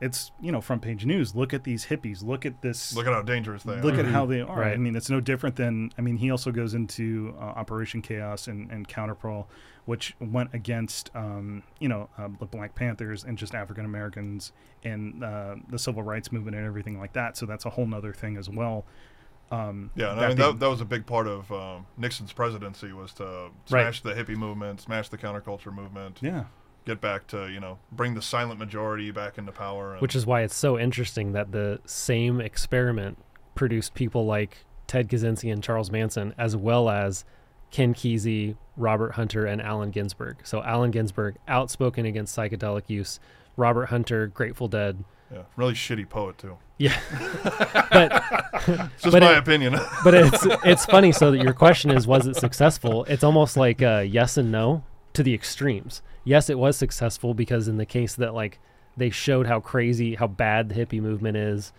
Speaker 1: it's you know front page news. Look at these hippies. Look at this.
Speaker 2: Look at how dangerous they
Speaker 1: Look
Speaker 2: are.
Speaker 1: at how they are. I mean, it's no different than. I mean, he also goes into uh, Operation Chaos and, and COINTELPRO, which went against, um, you know, uh, the Black Panthers and just African Americans and uh, the civil rights movement and everything like that. So that's a whole nother thing as well. Um,
Speaker 2: Yeah, and
Speaker 1: that
Speaker 2: I mean
Speaker 1: being-
Speaker 2: that, that was a big part of um, Nixon's presidency was to smash the hippie movement, smash the counterculture movement,
Speaker 1: yeah.
Speaker 2: get back to you know bring the silent majority back into power. And,
Speaker 3: Which is why it's so interesting that the same experiment produced people like Ted Kaczynski and Charles Manson, as well as Ken Kesey, Robert Hunter, and Allen Ginsberg. So Allen Ginsberg, outspoken against psychedelic use. Robert Hunter, Grateful Dead.
Speaker 2: Yeah, really shitty poet too.
Speaker 3: Yeah, *laughs* but
Speaker 2: It's just
Speaker 3: But
Speaker 2: my
Speaker 3: it-
Speaker 2: opinion. *laughs*
Speaker 3: but it's it's funny. So that your question is, was it successful? It's almost like yes and no to the extremes. Yes, it was successful because in the case that like they showed how crazy, how bad the hippie movement is,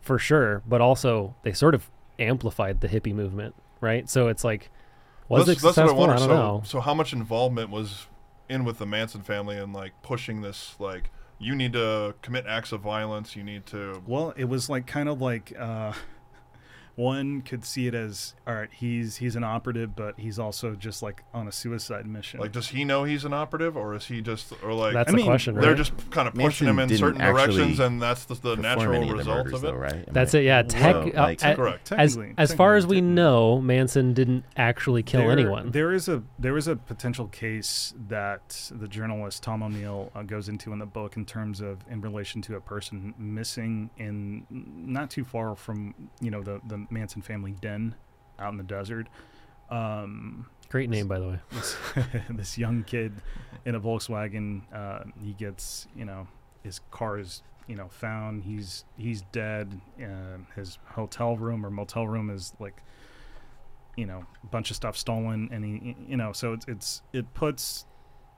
Speaker 3: for sure. But also they sort of amplified the hippie movement, right? So it's like, was
Speaker 2: that's,
Speaker 3: it
Speaker 2: that's what I
Speaker 3: successful? I, don't
Speaker 2: so,
Speaker 3: know.
Speaker 2: so how much involvement was in with the Manson family and like pushing this like you need to commit acts of violence, you need to
Speaker 1: Well, it was like kind of like uh, one could see it as all right. He's he's an operative, but he's also just like on a suicide mission.
Speaker 2: like does he know he's an operative or is he just or like
Speaker 3: That's
Speaker 1: I
Speaker 3: the
Speaker 1: mean,
Speaker 3: question, right?
Speaker 2: they're just kind of pushing
Speaker 4: Manson
Speaker 2: him in certain directions and that's the, the natural
Speaker 4: any of the
Speaker 2: result
Speaker 4: murders,
Speaker 2: of it.
Speaker 4: though, right? I mean,
Speaker 3: That's it. Yeah. Tech.
Speaker 4: so,
Speaker 3: uh,
Speaker 4: like-
Speaker 3: uh,
Speaker 2: Correct.
Speaker 3: as
Speaker 1: Technically-
Speaker 3: as far as we know, Manson didn't actually kill
Speaker 1: There-
Speaker 3: anyone.
Speaker 1: There is a there is a potential case that the journalist Tom O'Neill uh, goes into in the book in terms of in relation to a person missing in not too far from you know the the Manson family den out in the desert. Um,
Speaker 3: Great name, by the way.
Speaker 1: this, *laughs* this young kid in a Volkswagen. Uh, he gets, you know, his car is, you know, found. He's he's dead. Uh, his hotel room or motel room is like, you know, a bunch of stuff stolen, and he, you know, so it's it's it puts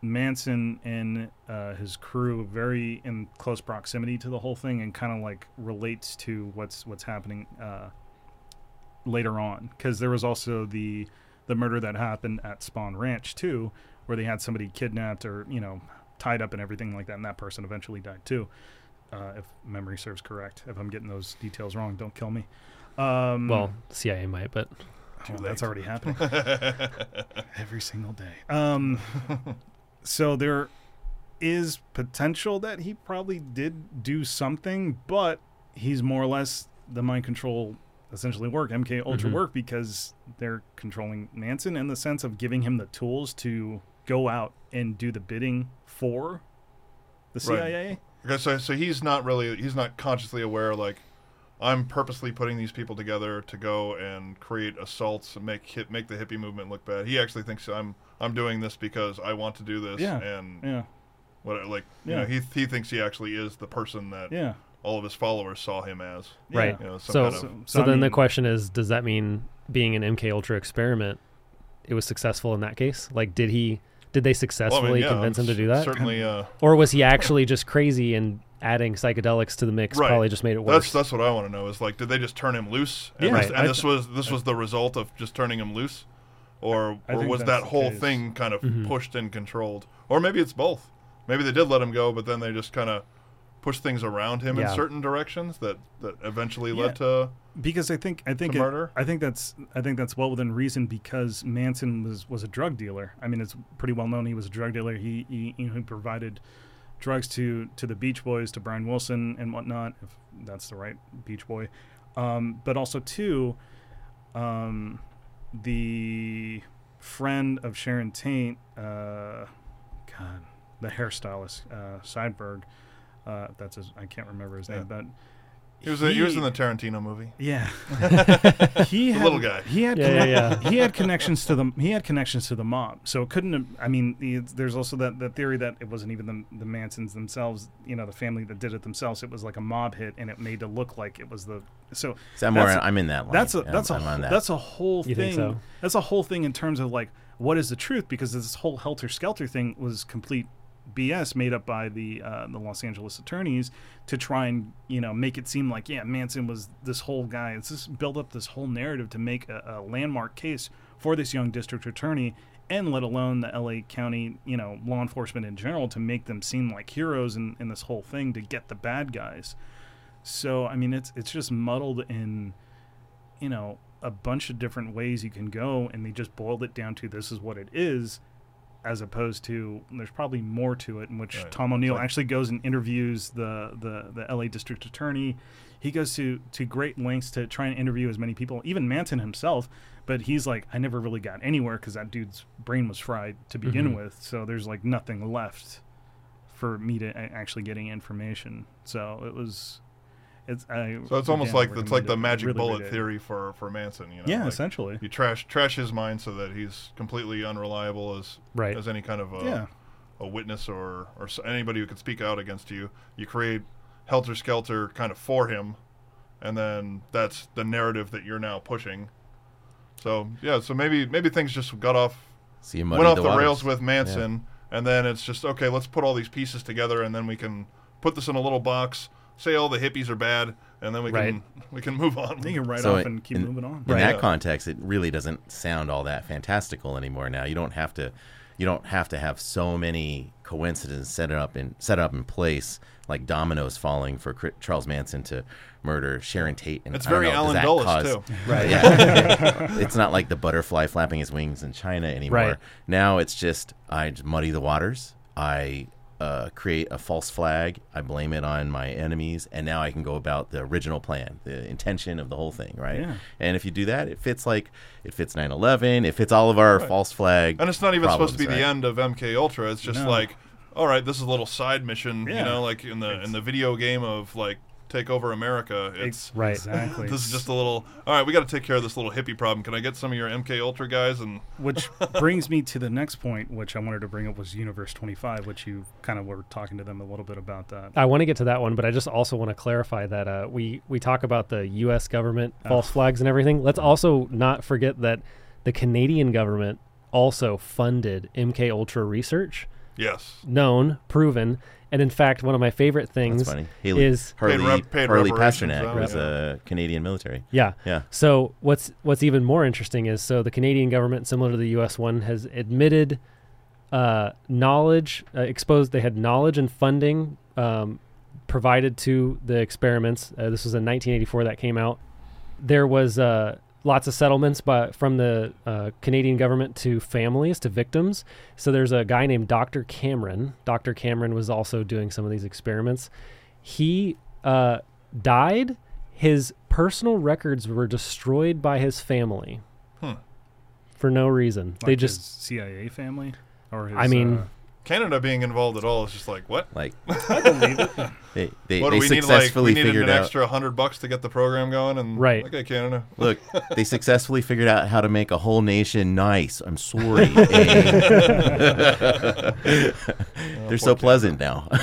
Speaker 1: Manson and uh, his crew very in close proximity to the whole thing, and kind of like relates to what's what's happening uh, later on, because there was also the the murder that happened at Spahn Ranch too, where they had somebody kidnapped or you know tied up and everything like that, and that person eventually died too, uh, if memory serves correct. If I'm getting those details wrong, don't kill me. Um,
Speaker 3: Well, CIA might, but
Speaker 1: oh, that's already happening *laughs* every single day. Um, so there is potential that he probably did do something, but he's more or less the mind control essentially work, MK Ultra
Speaker 3: Mhm.
Speaker 1: work, because they're controlling Manson in the sense of giving him the tools to go out and do the bidding for the
Speaker 2: Right.
Speaker 1: CIA.
Speaker 2: Okay, so so he's not really he's not consciously aware like I'm purposely putting these people together to go and create assaults and make hit, make the hippie movement look bad. He actually thinks I'm I'm doing this because I want to do this
Speaker 1: Yeah.
Speaker 2: and
Speaker 1: Yeah,
Speaker 2: what like
Speaker 1: Yeah.
Speaker 2: you know he he thinks he actually is the person that
Speaker 1: yeah,
Speaker 2: all of his followers saw him as.
Speaker 3: Right.
Speaker 2: You know, some
Speaker 3: So-
Speaker 2: kind of,
Speaker 1: So,
Speaker 3: so
Speaker 1: I
Speaker 3: then the question is, does that mean being an MK Ultra experiment, it was successful in that case? Like, did he? Did they
Speaker 2: well, I
Speaker 3: successfully
Speaker 2: mean, yeah,
Speaker 3: convince him to do that,
Speaker 2: Certainly, uh,
Speaker 3: or was he actually just crazy and adding psychedelics to the mix
Speaker 2: Right.
Speaker 3: probably just made it worse?
Speaker 2: that's what I want to know is like did they just turn him loose? And
Speaker 1: Yeah.
Speaker 2: this,
Speaker 3: Right.
Speaker 2: and
Speaker 1: I
Speaker 2: this was this was the result of just turning him loose, or
Speaker 1: I
Speaker 2: or was that whole thing kind of
Speaker 3: Mhm.
Speaker 2: pushed and controlled, or maybe it's both. Maybe they did let him go, but then they just kind of push things around him in certain directions that that eventually
Speaker 1: Yeah.
Speaker 2: led to
Speaker 1: because I think I think it-
Speaker 2: murder?
Speaker 1: I think that's I think that's well within reason because Manson was was a drug dealer. I mean, it's pretty well known he was a drug dealer. He he, you know, he provided drugs to to the Beach Boys, to Brian Wilson and whatnot, if that's the right Beach Boy. Um, but also too, um, the friend of Sharon Tate, uh, God, the hairstylist uh, Sebring. Uh, that's his. I can't remember his
Speaker 2: Yeah.
Speaker 1: name, but
Speaker 2: he was he was in the Tarantino movie.
Speaker 1: yeah. *laughs* he had,
Speaker 2: little guy.
Speaker 1: He had
Speaker 3: Yeah, yeah,
Speaker 1: conne- he had connections to the he had connections to the mob. So it couldn't have, I mean the, there's also that, that theory that it wasn't even the, the Mansons themselves, you know, the family that did it themselves. It was like a mob hit and it made to look like it was the so
Speaker 4: So I'm more.
Speaker 1: That's-
Speaker 4: I'm in that line.
Speaker 1: that's a
Speaker 4: I'm-
Speaker 1: that's a
Speaker 4: I'm on
Speaker 1: whole-
Speaker 4: that.
Speaker 1: that's a whole
Speaker 3: You
Speaker 1: thing.
Speaker 3: think so?
Speaker 1: That's a whole thing in terms of like what is the truth because this whole helter skelter thing was complete BS made up by the uh, the Los Angeles attorneys to try and you know make it seem like yeah Manson was this whole guy. It's just build up this whole narrative to make a, a landmark case for this young district attorney and let alone the LA County you know law enforcement in general to make them seem like heroes in, in this whole thing to get the bad guys. So I mean it's it's just muddled in you know a bunch of different ways you can go and they just boiled it down to this is what it is as opposed to there's probably more to it in which
Speaker 2: Right.
Speaker 1: Tom O'Neill
Speaker 2: Like-
Speaker 1: actually goes and interviews the, the the LA district attorney he goes to to great lengths to try and interview as many people even Manson himself but he's like I never really got anywhere because that dude's brain was fried to begin
Speaker 3: Mhm.
Speaker 1: with so there's like nothing left for me to actually getting information so it was it's I,
Speaker 2: So it's almost like it's like the
Speaker 1: it.
Speaker 2: magic
Speaker 1: Really
Speaker 2: bullet
Speaker 1: read
Speaker 2: theory for for Manson. You know,
Speaker 1: yeah
Speaker 2: like
Speaker 1: essentially
Speaker 2: you trash trash his mind so that he's completely unreliable as
Speaker 3: Right.
Speaker 2: as any kind of a,
Speaker 1: yeah
Speaker 2: a witness or or anybody who could speak out against you. You create helter skelter kind of for him, and then that's the narrative that you're now pushing. So yeah, so maybe maybe things just got off
Speaker 4: See,
Speaker 2: went off the,
Speaker 4: waters.
Speaker 2: rails with Manson, and then it's just okay. Let's put all these pieces together, and then we can put this in a little box. Say all the hippies are bad, and then we
Speaker 3: Right.
Speaker 2: can *laughs* we can move on.
Speaker 1: you can write
Speaker 4: So
Speaker 1: off
Speaker 4: in-
Speaker 1: and keep
Speaker 4: in-
Speaker 1: moving on
Speaker 4: In
Speaker 3: Right.
Speaker 4: that
Speaker 2: Yeah.
Speaker 4: context, it really doesn't sound all that fantastical anymore. Now you don't have to, you don't have to have so many coincidences set up in set up in place like dominoes falling for Charles Manson to murder Sharon Tate. And
Speaker 2: It's very
Speaker 4: know, does Allen
Speaker 2: Dulles
Speaker 4: cause-
Speaker 2: too.
Speaker 3: Right. *laughs*
Speaker 4: Yeah, *laughs* it's not like the butterfly flapping his wings in China anymore.
Speaker 3: Right.
Speaker 4: Now it's just I muddy the waters. I uh, create a false flag. I blame it on my enemies, and now I can go about the original plan, the intention of the whole thing, right?
Speaker 1: Yeah.
Speaker 4: And if you do that, it fits like it fits 9/11. It fits all of our false flag.
Speaker 2: And it's not even supposed to be
Speaker 4: problems,
Speaker 2: the end of MK Ultra. It's just
Speaker 1: No.
Speaker 2: like, all right, this is a little side mission. You know, like in the in the video game of like take over America. It's
Speaker 3: Right.
Speaker 1: exactly *laughs*
Speaker 2: this is just a little. All right, we got to take care of this little hippie problem. Can I get some of your MK Ultra guys? And *laughs*
Speaker 1: which brings me to the next point which i wanted to bring up was universe 25 which you kind of were talking to them a little bit about that
Speaker 3: I want to get to that one, but I just also want to clarify that uh, we we talk about the U.S. government false flags and everything. Let's also not forget that the Canadian government also funded MK Ultra research,
Speaker 2: yes,
Speaker 3: known, proven, and in fact, one of my favorite things
Speaker 4: That's funny. Haley,
Speaker 3: is
Speaker 4: Harley,
Speaker 2: Paid rep-
Speaker 4: Harley
Speaker 2: reparations,
Speaker 4: Pasternak
Speaker 2: though,
Speaker 4: was
Speaker 2: yeah.
Speaker 4: a Canadian military.
Speaker 3: yeah.
Speaker 4: Yeah.
Speaker 3: So what's what's even more interesting is so the Canadian government, similar to the U.S. one, has admitted uh, knowledge, uh, exposed. They had knowledge and funding um, provided to the experiments. Uh, this was in 1984 that came out. There was uh, lots of settlements by, from the uh, Canadian government to families, to victims. So there's a guy named Dr. Cameron. Dr. Cameron was also doing some of these experiments. He uh, died. His personal records were destroyed by his family
Speaker 2: Hmm.
Speaker 3: for no reason. they
Speaker 1: Like his
Speaker 3: just
Speaker 1: cia family or his,
Speaker 3: I mean,
Speaker 1: uh,
Speaker 2: Canada being involved at all is just like what?
Speaker 4: Like *laughs*
Speaker 1: i believe it
Speaker 4: they they,
Speaker 2: What
Speaker 4: they
Speaker 2: do we need? Like
Speaker 4: successfully
Speaker 2: we needed an
Speaker 4: out.
Speaker 2: extra hundred bucks to get the program going, and
Speaker 3: Right.
Speaker 2: Okay, Canada. *laughs*
Speaker 4: Look, they successfully figured out how to make a whole nation nice. I'm sorry. eh? *laughs* They're so pleasant now. *laughs*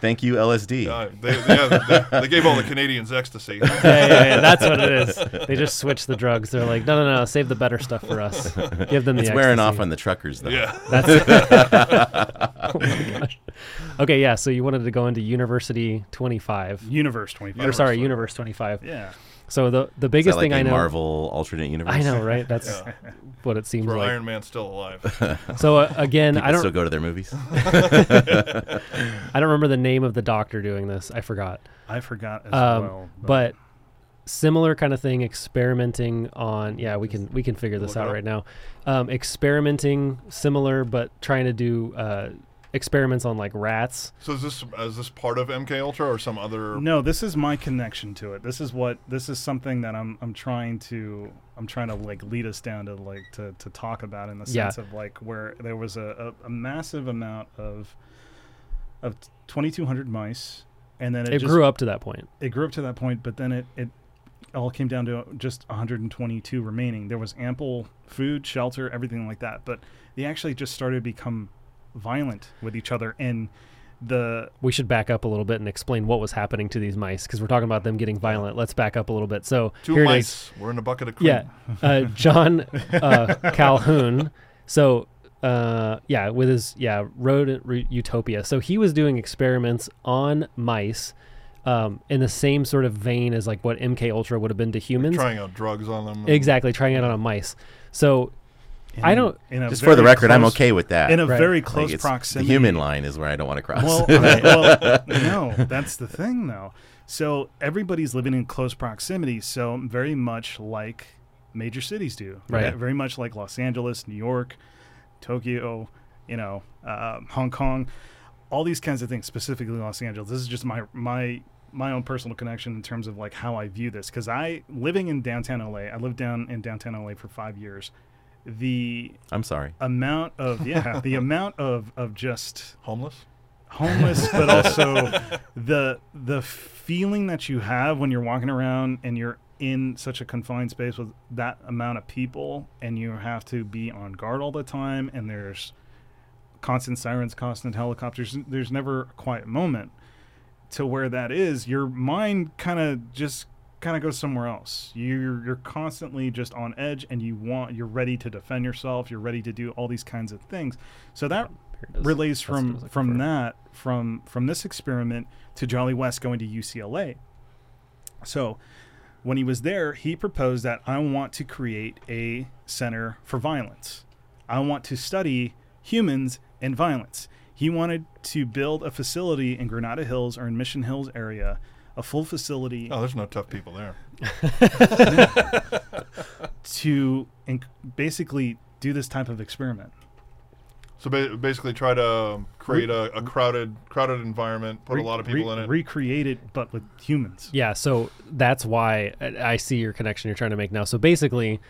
Speaker 4: Thank you, LSD.
Speaker 2: Uh, they, yeah, they, they gave all the Canadians ecstasy.
Speaker 3: yeah, yeah, yeah, that's what it is. They just switch the drugs. They're like, no, no, no, save the better stuff for us. Give them the.
Speaker 4: It's wearing off on the truckers, though.
Speaker 2: yeah.
Speaker 3: That's. oh my gosh. *laughs* Okay, yeah. So you wanted to go into University 25,
Speaker 1: universe 25
Speaker 3: or sorry,
Speaker 2: Universe.
Speaker 3: Universe 25.
Speaker 1: yeah
Speaker 3: So the the
Speaker 4: Is
Speaker 3: biggest
Speaker 4: that like
Speaker 3: thing
Speaker 4: a
Speaker 3: I know,
Speaker 4: Marvel alternate universe?
Speaker 3: I know, right? That's
Speaker 2: Yeah. *laughs*
Speaker 3: what it seems
Speaker 2: Where
Speaker 3: like.
Speaker 2: Iron Man's still alive. *laughs*
Speaker 3: So uh, again,
Speaker 4: People
Speaker 3: I don't
Speaker 4: still go to their movies.
Speaker 3: I don't remember the name of the doctor doing this. I forgot.
Speaker 1: I forgot as
Speaker 3: Um,
Speaker 1: well.
Speaker 3: but similar kind of thing experimenting on yeah we can we can figure this out right now um, experimenting similar but trying to do uh, experiments on like rats
Speaker 2: so is this is this part of MK Ultra or some other?
Speaker 1: no, this is my connection to it. This is what this is something that I'm I'm trying to I'm trying to like lead us down to like to, to talk about in the
Speaker 3: Yeah.
Speaker 1: sense of like where there was a, a, a massive amount of of 2,200 mice, and then it,
Speaker 3: it
Speaker 1: just,
Speaker 3: grew up to that point
Speaker 1: it grew up to that point, but then it, it all came down to just 122 remaining. There was ample food, shelter, everything like that, but they actually just started to become violent with each other, and the
Speaker 3: we should back up a little bit and explain what was happening to these mice because we're talking about them getting violent let's back up a little bit so
Speaker 2: Two
Speaker 3: here it is.
Speaker 2: mice. We're in a bucket of cream.
Speaker 3: Yeah, uh, *laughs* John uh, Calhoun. So uh, yeah, with his yeah rodent re- utopia. So he was doing experiments on mice. Um, in the same sort of vein as like what MK Ultra would have been to humans,
Speaker 2: Trying out drugs on them.
Speaker 3: exactly trying it on mice. So
Speaker 1: in,
Speaker 3: I don't-
Speaker 1: in a
Speaker 4: Just for the
Speaker 1: very
Speaker 4: record, I'm okay with that.
Speaker 1: in a
Speaker 3: Right.
Speaker 1: very close
Speaker 4: it's-
Speaker 1: proximity.
Speaker 4: The human line is where I don't want to cross.
Speaker 1: Well, *laughs* well, no, that's the thing, though. So everybody's living in close proximity. So very much like major cities do,
Speaker 3: Right.
Speaker 1: Very much like Los Angeles, New York, Tokyo, you know, uh, Hong Kong, all these kinds of things. Specifically, Los Angeles. This is just my my my own personal connection in terms of like how I view this because I living in downtown LA. I lived down in downtown LA for five years. The
Speaker 4: I'm sorry.
Speaker 1: amount of yeah, *laughs* the amount of of just
Speaker 2: homeless.
Speaker 1: homeless, but *laughs* also the the feeling that you have when you're walking around and you're in such a confined space with that amount of people, and you have to be on guard all the time, and there's constant sirens, constant helicopters. There's never a quiet moment. To where that is, your mind kind of just kind of goes somewhere else. You're you're constantly just on edge, and you want you're ready to defend yourself. You're ready to do all these kinds of things. So that
Speaker 3: is.
Speaker 1: relays
Speaker 3: That's what I was
Speaker 1: from from
Speaker 3: for.
Speaker 1: that from from this experiment to Jolly West going to UCLA. So when he was there, he proposed that I want to create a center for violence. I want to study humans and violence. He wanted to build a facility in Granada Hills or in Mission Hills area, a full facility
Speaker 2: Oh, there's no tough people there. *laughs*
Speaker 1: to inc- basically do this type of experiment.
Speaker 2: So ba- basically, try to um, create a, a crowded crowded environment, put a lot of people
Speaker 1: re-
Speaker 2: in it.
Speaker 1: Recreate it, but with humans.
Speaker 3: Yeah, so that's why I I see your connection you're trying to make now. So basically,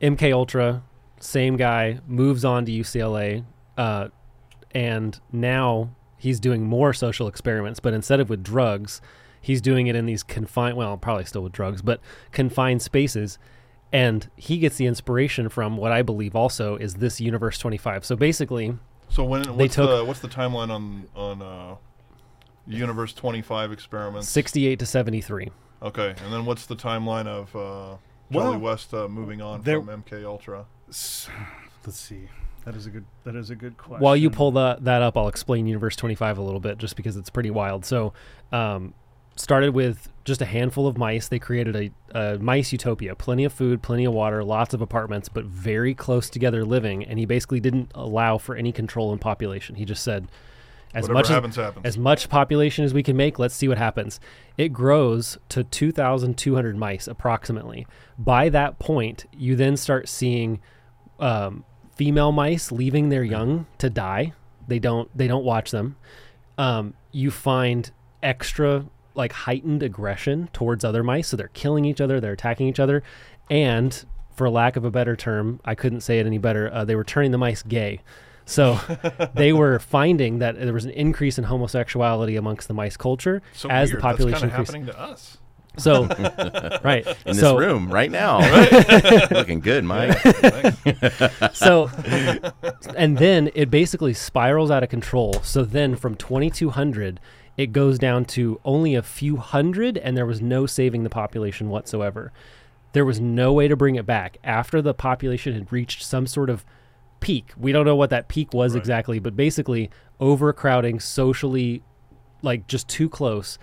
Speaker 3: MK Ultra, same guy, moves on to UCLA, uh, and now he's doing more social experiments, but instead of with drugs, he's doing it in these confined, well, probably still with drugs, but confined spaces. And he gets the inspiration from what I believe also is this Universe 25. So basically,
Speaker 2: so when what's
Speaker 3: took-
Speaker 2: the what's the timeline on on uh, Universe 25 experiments?
Speaker 3: 68 to 73.
Speaker 2: Okay, and then what's the timeline of uh,
Speaker 1: Well,
Speaker 2: West uh, moving on
Speaker 1: there-
Speaker 2: from MK Ultra?
Speaker 1: Let's see. That is a good. That is a good question.
Speaker 3: While you pull that that up, I'll explain Universe 25 a little bit, just because it's pretty wild. So, um, started with just a handful of mice. They created a, a mice utopia: plenty of food, plenty of water, lots of apartments, but very close together living. And he basically didn't allow for any control in population. He just said, as
Speaker 2: Whatever
Speaker 3: much as
Speaker 2: happens, happens.
Speaker 3: as much population as we can make, let's see what happens. It grows to 2,200 mice approximately. By that point, you then start seeing um, female mice leaving their young to die. They don't. They don't watch them. Um, you find extra like heightened aggression towards other mice, so they're killing each other, they're attacking each other, and for lack of a better term, I couldn't say it any better. Uh, they were turning the mice gay. So *laughs* they were finding that there was an increase in homosexuality amongst the mice culture
Speaker 2: so
Speaker 3: as
Speaker 2: weird.
Speaker 3: the population
Speaker 2: That's
Speaker 3: increased.
Speaker 2: happening to us.
Speaker 3: So, *laughs* right
Speaker 4: In
Speaker 3: so,
Speaker 4: this room right now. *laughs* Looking good, Mike.
Speaker 3: So and then it basically spirals out of control so then from 2200 it goes down to only a few hundred and there was no saving the population whatsoever there was no way to bring it back after the population had reached some sort of peak we don't know what that peak was
Speaker 2: Right.
Speaker 3: exactly but basically overcrowding socially like just too close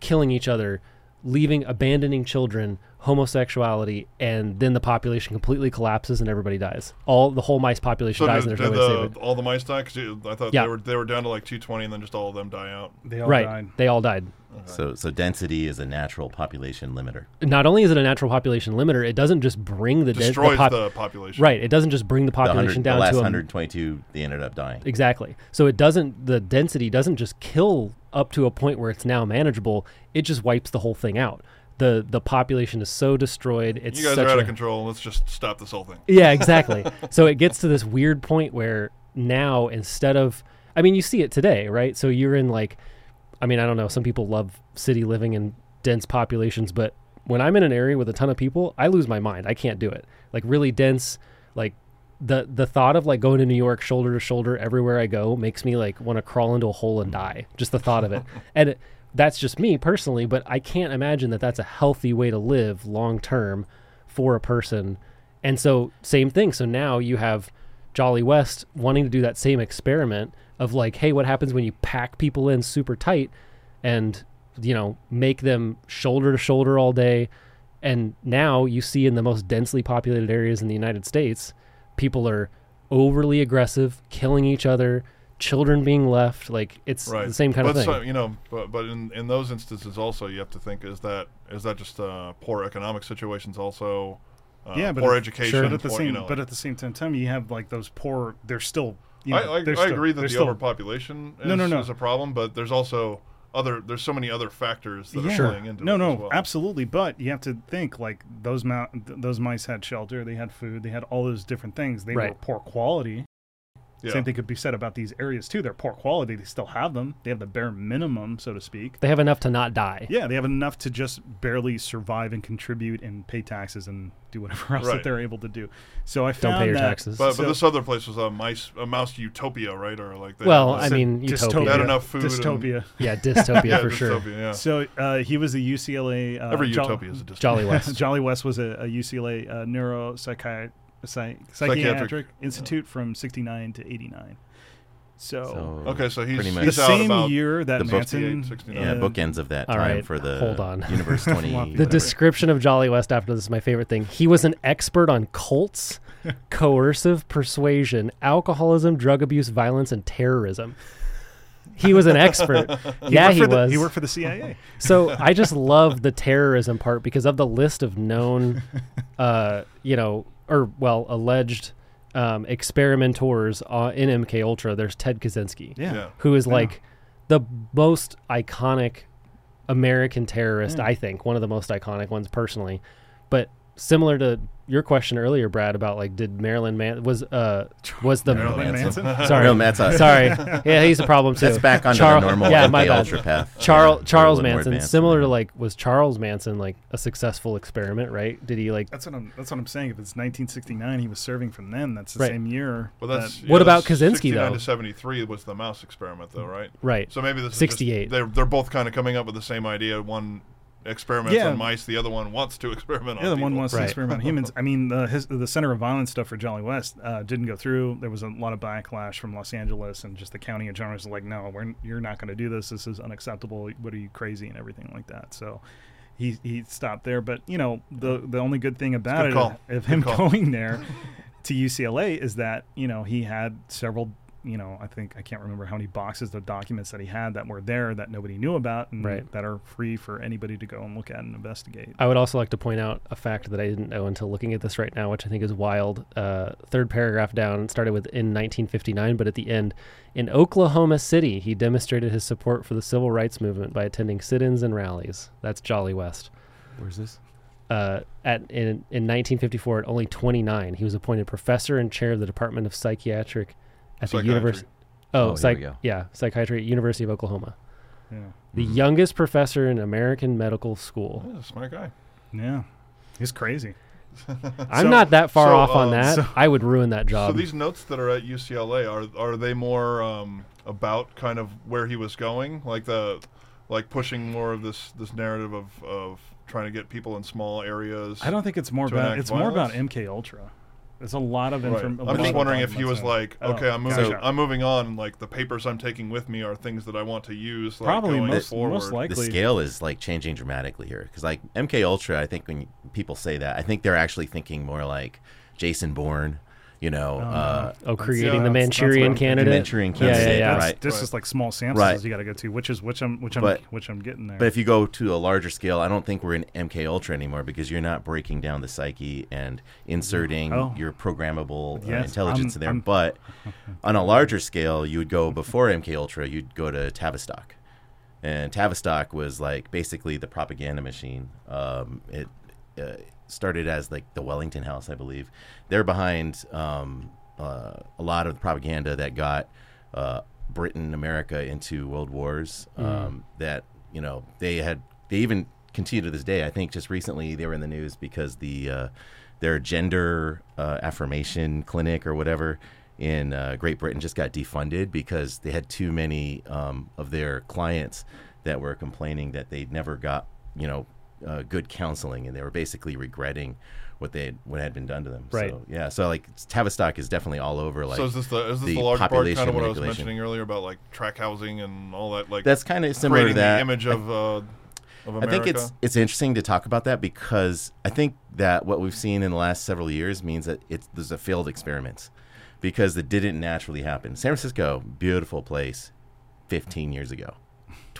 Speaker 3: killing each other leaving, abandoning children, homosexuality, and then the population completely collapses and everybody dies. All the whole mice population
Speaker 2: So
Speaker 3: dies,
Speaker 2: did,
Speaker 3: and there's
Speaker 2: did
Speaker 3: no way to save
Speaker 2: the,
Speaker 3: it.
Speaker 2: all the mice die? 'Cause you- I thought
Speaker 3: Yeah.
Speaker 2: they were they were down to like 220, and then just all of them die out.
Speaker 1: They all
Speaker 3: Right,
Speaker 1: died.
Speaker 3: they all died.
Speaker 4: So so density is a natural population limiter.
Speaker 3: Not only is it a natural population limiter, it doesn't just bring the, den-
Speaker 2: Destroys
Speaker 3: the, pop-
Speaker 2: the population.
Speaker 3: right. It doesn't just bring the
Speaker 4: The, 100
Speaker 3: population
Speaker 4: the
Speaker 3: down
Speaker 4: last
Speaker 3: to a
Speaker 4: 122, they ended up dying.
Speaker 3: Exactly. So it doesn't the density doesn't just kill up to a point where it's now manageable. It just wipes the whole thing out. The the population is so destroyed. It's
Speaker 2: You guys
Speaker 3: such
Speaker 2: are out of control. Let's just stop this whole thing.
Speaker 3: Yeah, exactly. *laughs* so it gets to this weird point where now instead of I mean you see it today, right? So you're in like I mean, I don't know, some people love city living in dense populations, but when I'm in an area with a ton of people, I lose my mind. I can't do it. Like really dense like the the thought of like going to New York shoulder to shoulder everywhere I go makes me like want to crawl into a hole and die. Just the thought of it. *laughs* And it, that's just me personally, but I can't imagine that that's a healthy way to live long term for a person. And so same thing. So now you have Jolly West wanting to do that same experiment of like, hey, what happens when you pack people in super tight and you know make them shoulder to shoulder all day? And now you see in the most densely populated areas in the United States, people are overly aggressive, killing each other, children being left. Like it's
Speaker 2: Right.
Speaker 3: the same kind
Speaker 2: but
Speaker 3: of thing.
Speaker 2: So, you know, but, but in, in those instances also, you have to think: is that is that just uh, poor economic situations? Also, uh,
Speaker 1: yeah, but
Speaker 2: poor
Speaker 1: at-
Speaker 2: education.
Speaker 1: But at the
Speaker 2: poor,
Speaker 1: same,
Speaker 2: you know,
Speaker 1: but at the same time, time, you have like those poor. They're still. You know,
Speaker 2: I, I,
Speaker 1: they're
Speaker 2: I
Speaker 1: still-
Speaker 2: agree that
Speaker 1: they're
Speaker 2: the
Speaker 1: still-
Speaker 2: overpopulation is,
Speaker 1: No, no, no.
Speaker 2: is a problem, but there's also other. There's so many other factors that
Speaker 1: Yeah.
Speaker 2: are playing into
Speaker 1: no,
Speaker 2: it
Speaker 1: no,
Speaker 2: as well.
Speaker 1: absolutely. But you have to think like those mou- th- those mice had shelter, they had food, they had all those different things. They were poor quality.
Speaker 2: Yeah.
Speaker 1: Same thing could be said about these areas too. They're poor quality. They still have them. They have the bare minimum, so to speak.
Speaker 3: they have enough to not die.
Speaker 1: Yeah, they have enough to just barely survive and contribute and pay taxes and do whatever *laughs* else
Speaker 2: Right.
Speaker 1: that they're able to do. So I found
Speaker 3: Don't
Speaker 1: found
Speaker 3: pay your
Speaker 1: that-
Speaker 3: taxes.
Speaker 2: But,
Speaker 1: So-
Speaker 2: but this other place was a mice a mouse utopia, right? Or like they
Speaker 3: Well, I mean,
Speaker 1: dystopia.
Speaker 3: utopia.
Speaker 2: They had enough food and-
Speaker 1: Dystopia.
Speaker 3: Yeah, dystopia *laughs*
Speaker 2: yeah,
Speaker 3: for sure.
Speaker 2: yeah.
Speaker 1: So uh, he was a UCLA. Uh,
Speaker 2: Every
Speaker 1: Jo-
Speaker 2: utopia is a dystopia.
Speaker 3: Jolly West. *laughs*
Speaker 1: Jolly West was a, a UCLA uh, neuropsychiatric psy- psychiatric institute from 69 to 89. So,
Speaker 4: So
Speaker 2: Okay, so he's,
Speaker 4: pretty much
Speaker 1: the
Speaker 2: he's out
Speaker 1: same
Speaker 2: about
Speaker 1: year that
Speaker 4: the book-
Speaker 1: Manson.
Speaker 2: 68,
Speaker 4: yeah, bookends of that
Speaker 3: All
Speaker 4: time
Speaker 3: right,
Speaker 4: for the
Speaker 3: hold on. *laughs*
Speaker 4: Universe *laughs* 20.
Speaker 1: The
Speaker 3: The description of Jolly West after this is my favorite thing. He was an expert on cults, *laughs* coercive persuasion, alcoholism, drug abuse, violence, and terrorism. He was an expert. yeah, he
Speaker 1: for the-
Speaker 3: was.
Speaker 1: he worked for the CIA.
Speaker 3: So I just love the terrorism part because of the list of known, uh, you know, or well, alleged um, experimentors uh, in MK Ultra. There's Ted Kaczynski,
Speaker 1: Yeah.
Speaker 2: Yeah.
Speaker 3: who is
Speaker 1: Yeah.
Speaker 3: like the most iconic American terrorist.
Speaker 1: Yeah.
Speaker 3: I think one of the most iconic ones personally. But similar to your question earlier, Brad, about like did Marilyn Man was uh was the
Speaker 2: Marilyn
Speaker 1: Manson. *laughs*
Speaker 3: sorry
Speaker 4: No, Matt's a-
Speaker 3: sorry yeah he's a problem too.
Speaker 4: That's back on
Speaker 3: Charles-
Speaker 4: the normal
Speaker 3: yeah, my bad.
Speaker 4: Ultra path.
Speaker 3: Charles
Speaker 4: Yeah,
Speaker 3: Charles
Speaker 4: a little more
Speaker 3: Manson, similar to like was Charles Manson like a successful experiment, right? Did he like
Speaker 1: That's what I'm. That's what I'm saying. If it's 1969, he was serving from then. That's the
Speaker 3: Right.
Speaker 1: same year.
Speaker 2: Well, that's
Speaker 1: that-
Speaker 3: What
Speaker 2: yeah,
Speaker 3: about
Speaker 2: that's
Speaker 3: Kaczynski,
Speaker 2: 69
Speaker 3: though?
Speaker 2: to 73 was the mouse experiment, though, right?
Speaker 3: right?
Speaker 2: So maybe this is
Speaker 3: 68.
Speaker 2: Just, they're they're both kind of coming up with the same idea. One experiments
Speaker 1: Yeah.
Speaker 2: on mice, the other one wants to *laughs* experiment on
Speaker 1: Yeah, the one
Speaker 2: people.
Speaker 1: wants
Speaker 3: Right.
Speaker 1: to experiment on humans. I mean, the his, the Center of Violence stuff for Jolly West uh, didn't go through. There was a lot of backlash from Los Angeles and just the county in general was like, no, we're you're not going to do this. This is unacceptable. What are you crazy and everything like that. So he he stopped there. But you know, the the only good thing about
Speaker 2: good
Speaker 1: it
Speaker 2: call.
Speaker 1: of
Speaker 2: Good
Speaker 1: him
Speaker 2: call. *laughs*
Speaker 1: going there *laughs* to UCLA is that you know he had several. You know, I think I can't remember how many boxes of documents that he had that were there that nobody knew about and
Speaker 3: Right.
Speaker 1: that are free for anybody to go and look at and investigate.
Speaker 3: I would also like to point out a fact that I didn't know until looking at this right now, which I think is wild. Uh, third paragraph down it started with in 1959, but at the end, in Oklahoma City, he demonstrated his support for the civil rights movement by attending sit-ins and rallies. That's Jolly West.
Speaker 4: Where's this?
Speaker 3: Uh, at in, in 1954, at only 29, he was appointed professor and chair of the Department of Psychiatric at the University.
Speaker 4: Oh,
Speaker 3: Oh, psych- yeah, psychiatry at University of Oklahoma.
Speaker 1: Yeah.
Speaker 3: The
Speaker 4: Mhm.
Speaker 3: youngest professor in American medical school.
Speaker 2: Yeah, smart guy.
Speaker 1: Yeah. He's crazy. *laughs*
Speaker 3: I'm
Speaker 1: So-
Speaker 3: not that far
Speaker 2: so,
Speaker 3: off on
Speaker 2: um,
Speaker 3: that.
Speaker 1: so-
Speaker 3: I would ruin that job.
Speaker 2: So these notes that are at UCLA are are they more um, about kind of where he was going, like the like pushing more of this this narrative of of trying to get people in small areas?
Speaker 1: I don't think it's more about
Speaker 2: enact
Speaker 1: it's more about? MK Ultra. It's a lot of
Speaker 2: Right.
Speaker 1: information.
Speaker 2: I'm just wondering if he was like,
Speaker 1: Oh,
Speaker 2: okay, I'm moving,
Speaker 1: gotcha.
Speaker 2: I'm moving on. Like the papers I'm taking with me are things that I want to use. Like,
Speaker 1: Probably
Speaker 2: going
Speaker 1: most
Speaker 2: forward.
Speaker 1: most
Speaker 4: the scale is like changing dramatically here because like MK Ultra, I think when people say that, I think they're actually thinking more like Jason Bourne, you know, uh,
Speaker 3: Oh, creating
Speaker 1: yeah,
Speaker 3: the
Speaker 1: that's- that's what
Speaker 3: Manchurian candidate. Yeah, yeah, yeah.
Speaker 1: That's-
Speaker 4: right.
Speaker 1: This is like small samples
Speaker 4: Right.
Speaker 1: you got to go to, which is which I'm which I'm
Speaker 4: But-
Speaker 1: which I'm getting there.
Speaker 4: But if you go to a larger scale, I don't think we're in MK Ultra anymore because you're not breaking down the psyche and inserting
Speaker 1: Oh.
Speaker 4: your programmable uh,
Speaker 1: Yes,
Speaker 4: intelligence
Speaker 1: I'm-
Speaker 4: there.
Speaker 1: I'm-
Speaker 4: But *laughs* on a larger scale, you would go before MK Ultra, you'd go to Tavistock, and Tavistock was like basically the propaganda machine. Um, it uh, started as like the Wellington House, I believe. They're behind um, uh, a lot of the propaganda that got uh, Britain, America into world wars. Um, that you know they had they even continue to this day. I think just recently they were in the news because the uh, their gender uh, affirmation clinic or whatever in uh, Great Britain just got defunded because they had too many um, of their clients that were complaining that they never got you know uh, good counseling and they were basically regretting what they had, what had been done to them.
Speaker 3: Right.
Speaker 4: So yeah, so like Tavistock is definitely all over. Like
Speaker 2: so is this the is this
Speaker 4: the
Speaker 2: the, large part kind of what I was mentioning earlier about like track housing and all that? Like
Speaker 4: that's kind of similar to that.
Speaker 2: the image of uh, of America.
Speaker 4: I think it's it's interesting to talk about that because I think that what we've seen in the last several years means that it's there's a failed experiments because it didn't naturally happen. San Francisco, beautiful place, 15 years ago,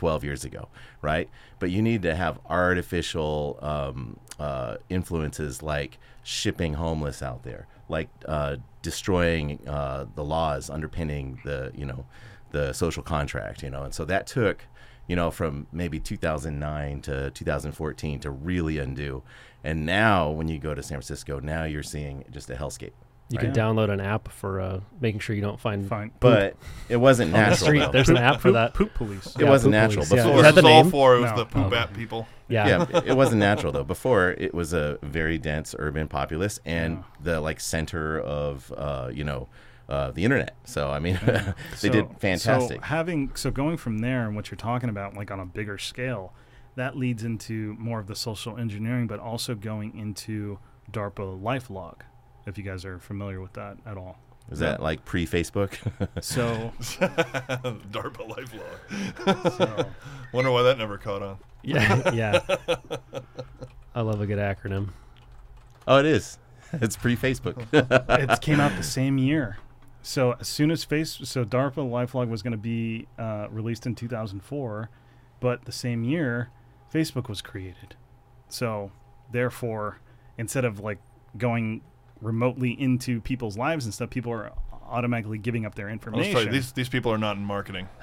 Speaker 4: 12 years ago, right? But you need to have artificial um, uh, influences like shipping homeless out there, like uh, destroying uh, the laws underpinning the you know the social contract, you know, and so that took you know, from maybe 2009 to 2014 to really undo. And now, when you go to San Francisco, now you're seeing just a hellscape.
Speaker 3: You
Speaker 1: Right.
Speaker 3: can download an app for uh, making sure you don't find
Speaker 1: Fine.
Speaker 4: But it wasn't
Speaker 3: on the
Speaker 4: natural.
Speaker 3: street. There's an app for
Speaker 1: poop,
Speaker 3: that.
Speaker 1: Poop police.
Speaker 4: It wasn't
Speaker 3: Poop
Speaker 4: natural
Speaker 3: Police, yeah.
Speaker 4: before.
Speaker 3: Is that
Speaker 2: this
Speaker 3: the
Speaker 2: is all
Speaker 3: name?
Speaker 2: for was
Speaker 1: No.
Speaker 2: the poop
Speaker 3: Oh.
Speaker 2: at people.
Speaker 3: Yeah.
Speaker 4: yeah, it, it wasn't *laughs* natural though. Before it was a very dense urban populace and
Speaker 1: Yeah.
Speaker 4: the like center of uh, you know uh, the internet. So I mean, *laughs* they
Speaker 1: So-
Speaker 4: did fantastic.
Speaker 1: So having so going from there and what you're talking about, like on a bigger scale, that leads into more of the social engineering, but also going into DARPA LifeLog, if you guys are familiar with that at all.
Speaker 4: Is that like pre Facebook? *laughs*
Speaker 1: So, *laughs*
Speaker 2: DARPA lifelog.
Speaker 1: so *laughs*
Speaker 2: Wonder why that never caught on.
Speaker 3: Yeah, yeah. I love a good acronym.
Speaker 4: oh, it is. It's pre Facebook.
Speaker 1: it came out the same year. So as soon as face, so DARPA LifeLog was going to be uh, released in 2004, but the same year, Facebook was created. So therefore, instead of like going remotely into people's lives and stuff, people are automatically giving up their information.
Speaker 2: you, these these people are not in marketing. *laughs* *laughs*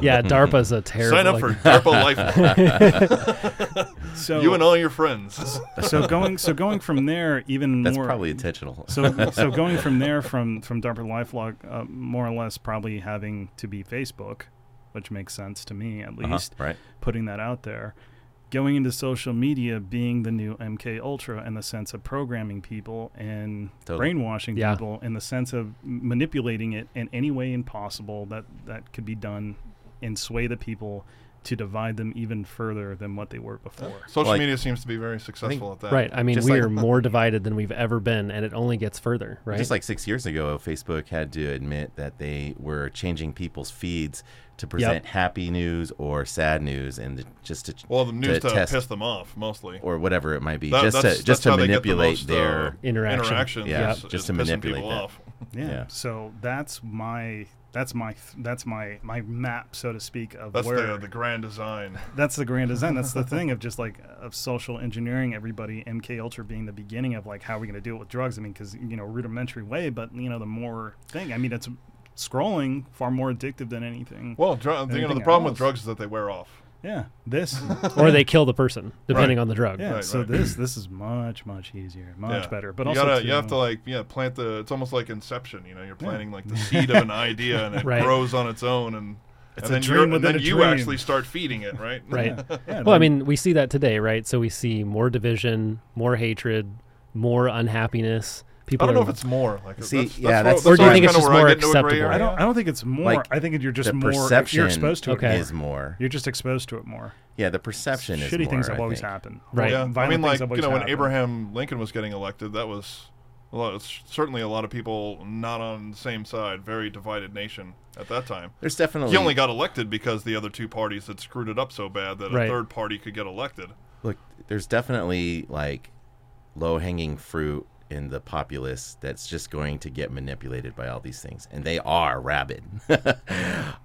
Speaker 3: Yeah, DARPA's a terrible.
Speaker 2: Sign up
Speaker 3: like-
Speaker 2: for *laughs* DARPA lifelog.
Speaker 1: so
Speaker 2: you and all your friends.
Speaker 1: so going so going from there, even more.
Speaker 4: That's
Speaker 1: more.
Speaker 4: probably intentional.
Speaker 1: so so going from there from from DARPA LifeLog, uh, more or less probably having to be Facebook, which makes sense to me at
Speaker 4: Uh-huh,
Speaker 1: least.
Speaker 4: right.
Speaker 1: Putting that out there, going into social media being the new MK Ultra in the sense of programming people and
Speaker 4: Totally.
Speaker 1: brainwashing
Speaker 3: Yeah.
Speaker 1: people in the sense of manipulating it in any way impossible that that could be done and sway the people to divide them even further than what they were before.
Speaker 2: Social
Speaker 4: Like-
Speaker 2: media seems to be very successful at that.
Speaker 3: Right. I mean,
Speaker 4: Just
Speaker 3: we
Speaker 4: like-
Speaker 3: are more divided than we've ever been, and it only gets further. Right.
Speaker 4: Just like six years ago, Facebook had to admit that they were changing people's feeds to present happy news or sad news, and just to
Speaker 2: Well, the news to,
Speaker 4: test
Speaker 2: piss them off mostly.
Speaker 4: or whatever it might be,
Speaker 2: That-
Speaker 4: just to just to
Speaker 2: how the
Speaker 4: manipulate
Speaker 2: most, uh,
Speaker 4: their.
Speaker 3: interaction.
Speaker 2: Interactions,
Speaker 4: Yeah,
Speaker 2: is-
Speaker 4: just
Speaker 2: is
Speaker 4: to manipulate that.
Speaker 2: off.
Speaker 1: Yeah.
Speaker 4: Yeah.
Speaker 1: So that's my that's my that's my my map, so to speak, of
Speaker 2: That's
Speaker 1: where
Speaker 2: the the grand design. *laughs*
Speaker 1: that's the grand design. That's the thing of just like of social engineering. Everybody, MK Ultra being the beginning of like how are we going to deal with drugs? I mean, because you know rudimentary way, but you know the more thing. I mean, it's scrolling far more addictive than anything.
Speaker 2: Well, dr- you know, the problem with drugs is that they wear off.
Speaker 1: Yeah, this *laughs*
Speaker 3: or they kill the person, depending
Speaker 2: Right.
Speaker 3: on the drug.
Speaker 1: yeah.
Speaker 2: Right,
Speaker 1: so
Speaker 2: right.
Speaker 1: this this is much much easier, much
Speaker 2: Yeah.
Speaker 1: better. But
Speaker 2: you
Speaker 1: also
Speaker 2: gotta, you have to um, like yeah plant the. It's almost like Inception. You know, you're planting like *laughs* the seed of an idea, and it
Speaker 3: Right.
Speaker 2: grows on its own, and
Speaker 1: It's
Speaker 2: and
Speaker 1: a
Speaker 2: then,
Speaker 1: dream
Speaker 2: you're, and
Speaker 1: within
Speaker 2: then
Speaker 1: a
Speaker 2: you
Speaker 1: dream.
Speaker 2: actually start feeding it, right?
Speaker 3: Right.
Speaker 1: yeah, *laughs* yeah,
Speaker 3: Well, I mean, we see that today, right? So we see more division, more hatred, more unhappiness.
Speaker 2: I
Speaker 3: People
Speaker 2: don't know if it's more. Like
Speaker 4: See,
Speaker 2: that's,
Speaker 4: yeah,
Speaker 2: that's,
Speaker 4: that's-
Speaker 3: Or do you think it's just more
Speaker 2: get into a gray
Speaker 3: acceptable?
Speaker 1: I don't I don't think it's more.
Speaker 4: Like,
Speaker 1: I think you're just
Speaker 4: the
Speaker 1: more.
Speaker 4: perception
Speaker 1: You're exposed to
Speaker 3: Okay.
Speaker 1: it.
Speaker 4: is more.
Speaker 1: You're just exposed to it more.
Speaker 4: Yeah, the perception is
Speaker 1: Shitty
Speaker 4: more,
Speaker 1: things
Speaker 4: I
Speaker 1: have always
Speaker 4: think.
Speaker 1: happened.
Speaker 3: Right.
Speaker 2: Yeah, I
Speaker 1: Violent
Speaker 2: mean,
Speaker 1: things
Speaker 2: like
Speaker 1: have
Speaker 2: you
Speaker 1: always
Speaker 2: know, when. Abraham Lincoln was getting elected, that was well, it's certainly a lot of people not on the same side, very divided nation at that time.
Speaker 4: There's definitely
Speaker 2: He only got elected because the other two parties had screwed it up so bad that
Speaker 3: Right.
Speaker 2: a third party could get elected.
Speaker 4: look. There's definitely like low hanging fruit in the populace that's just going to get manipulated by all these things, and they are rabid. *laughs*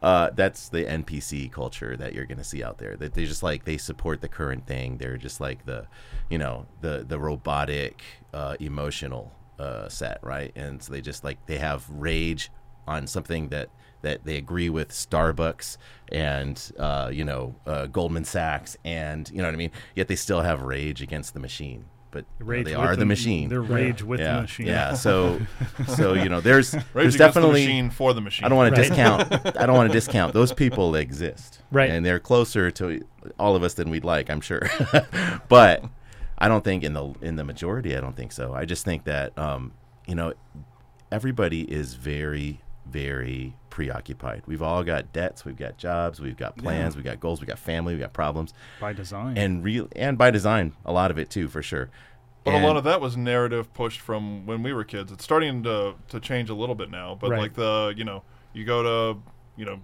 Speaker 4: uh, that's the NPC culture that you're going to see out there. That they just like they support the current thing. They're just like the, you know, the the robotic uh, emotional uh, set, right? And so they just like they have rage on something that that they agree with Starbucks and uh, you know uh, Goldman Sachs and you know what I mean. Yet they still have rage against the machine. But you know, they are the, machine.
Speaker 1: They're rage with
Speaker 4: yeah,
Speaker 1: the machine.
Speaker 4: yeah. So so you know there's *laughs*
Speaker 2: Rage
Speaker 4: there's definitely
Speaker 2: the machine for the machine.
Speaker 4: I don't want to discount. *laughs* I don't want to discount. Those people exist,
Speaker 3: Right.
Speaker 4: And they're closer to all of us than we'd like, I'm sure. *laughs* but I don't think in the in the majority, I don't think so. I just think that um, you know everybody is very very preoccupied. We've all got debts, we've got jobs, we've got plans,
Speaker 1: Yeah.
Speaker 4: we've got goals, we've got family, we've got problems,
Speaker 1: by design.
Speaker 4: and real and by design, a lot of it too, for sure.
Speaker 2: But
Speaker 4: And-
Speaker 2: a lot of that was narrative pushed from when we were kids. It's starting to to change a little bit now. But
Speaker 3: Right.
Speaker 2: like the you know you go to you know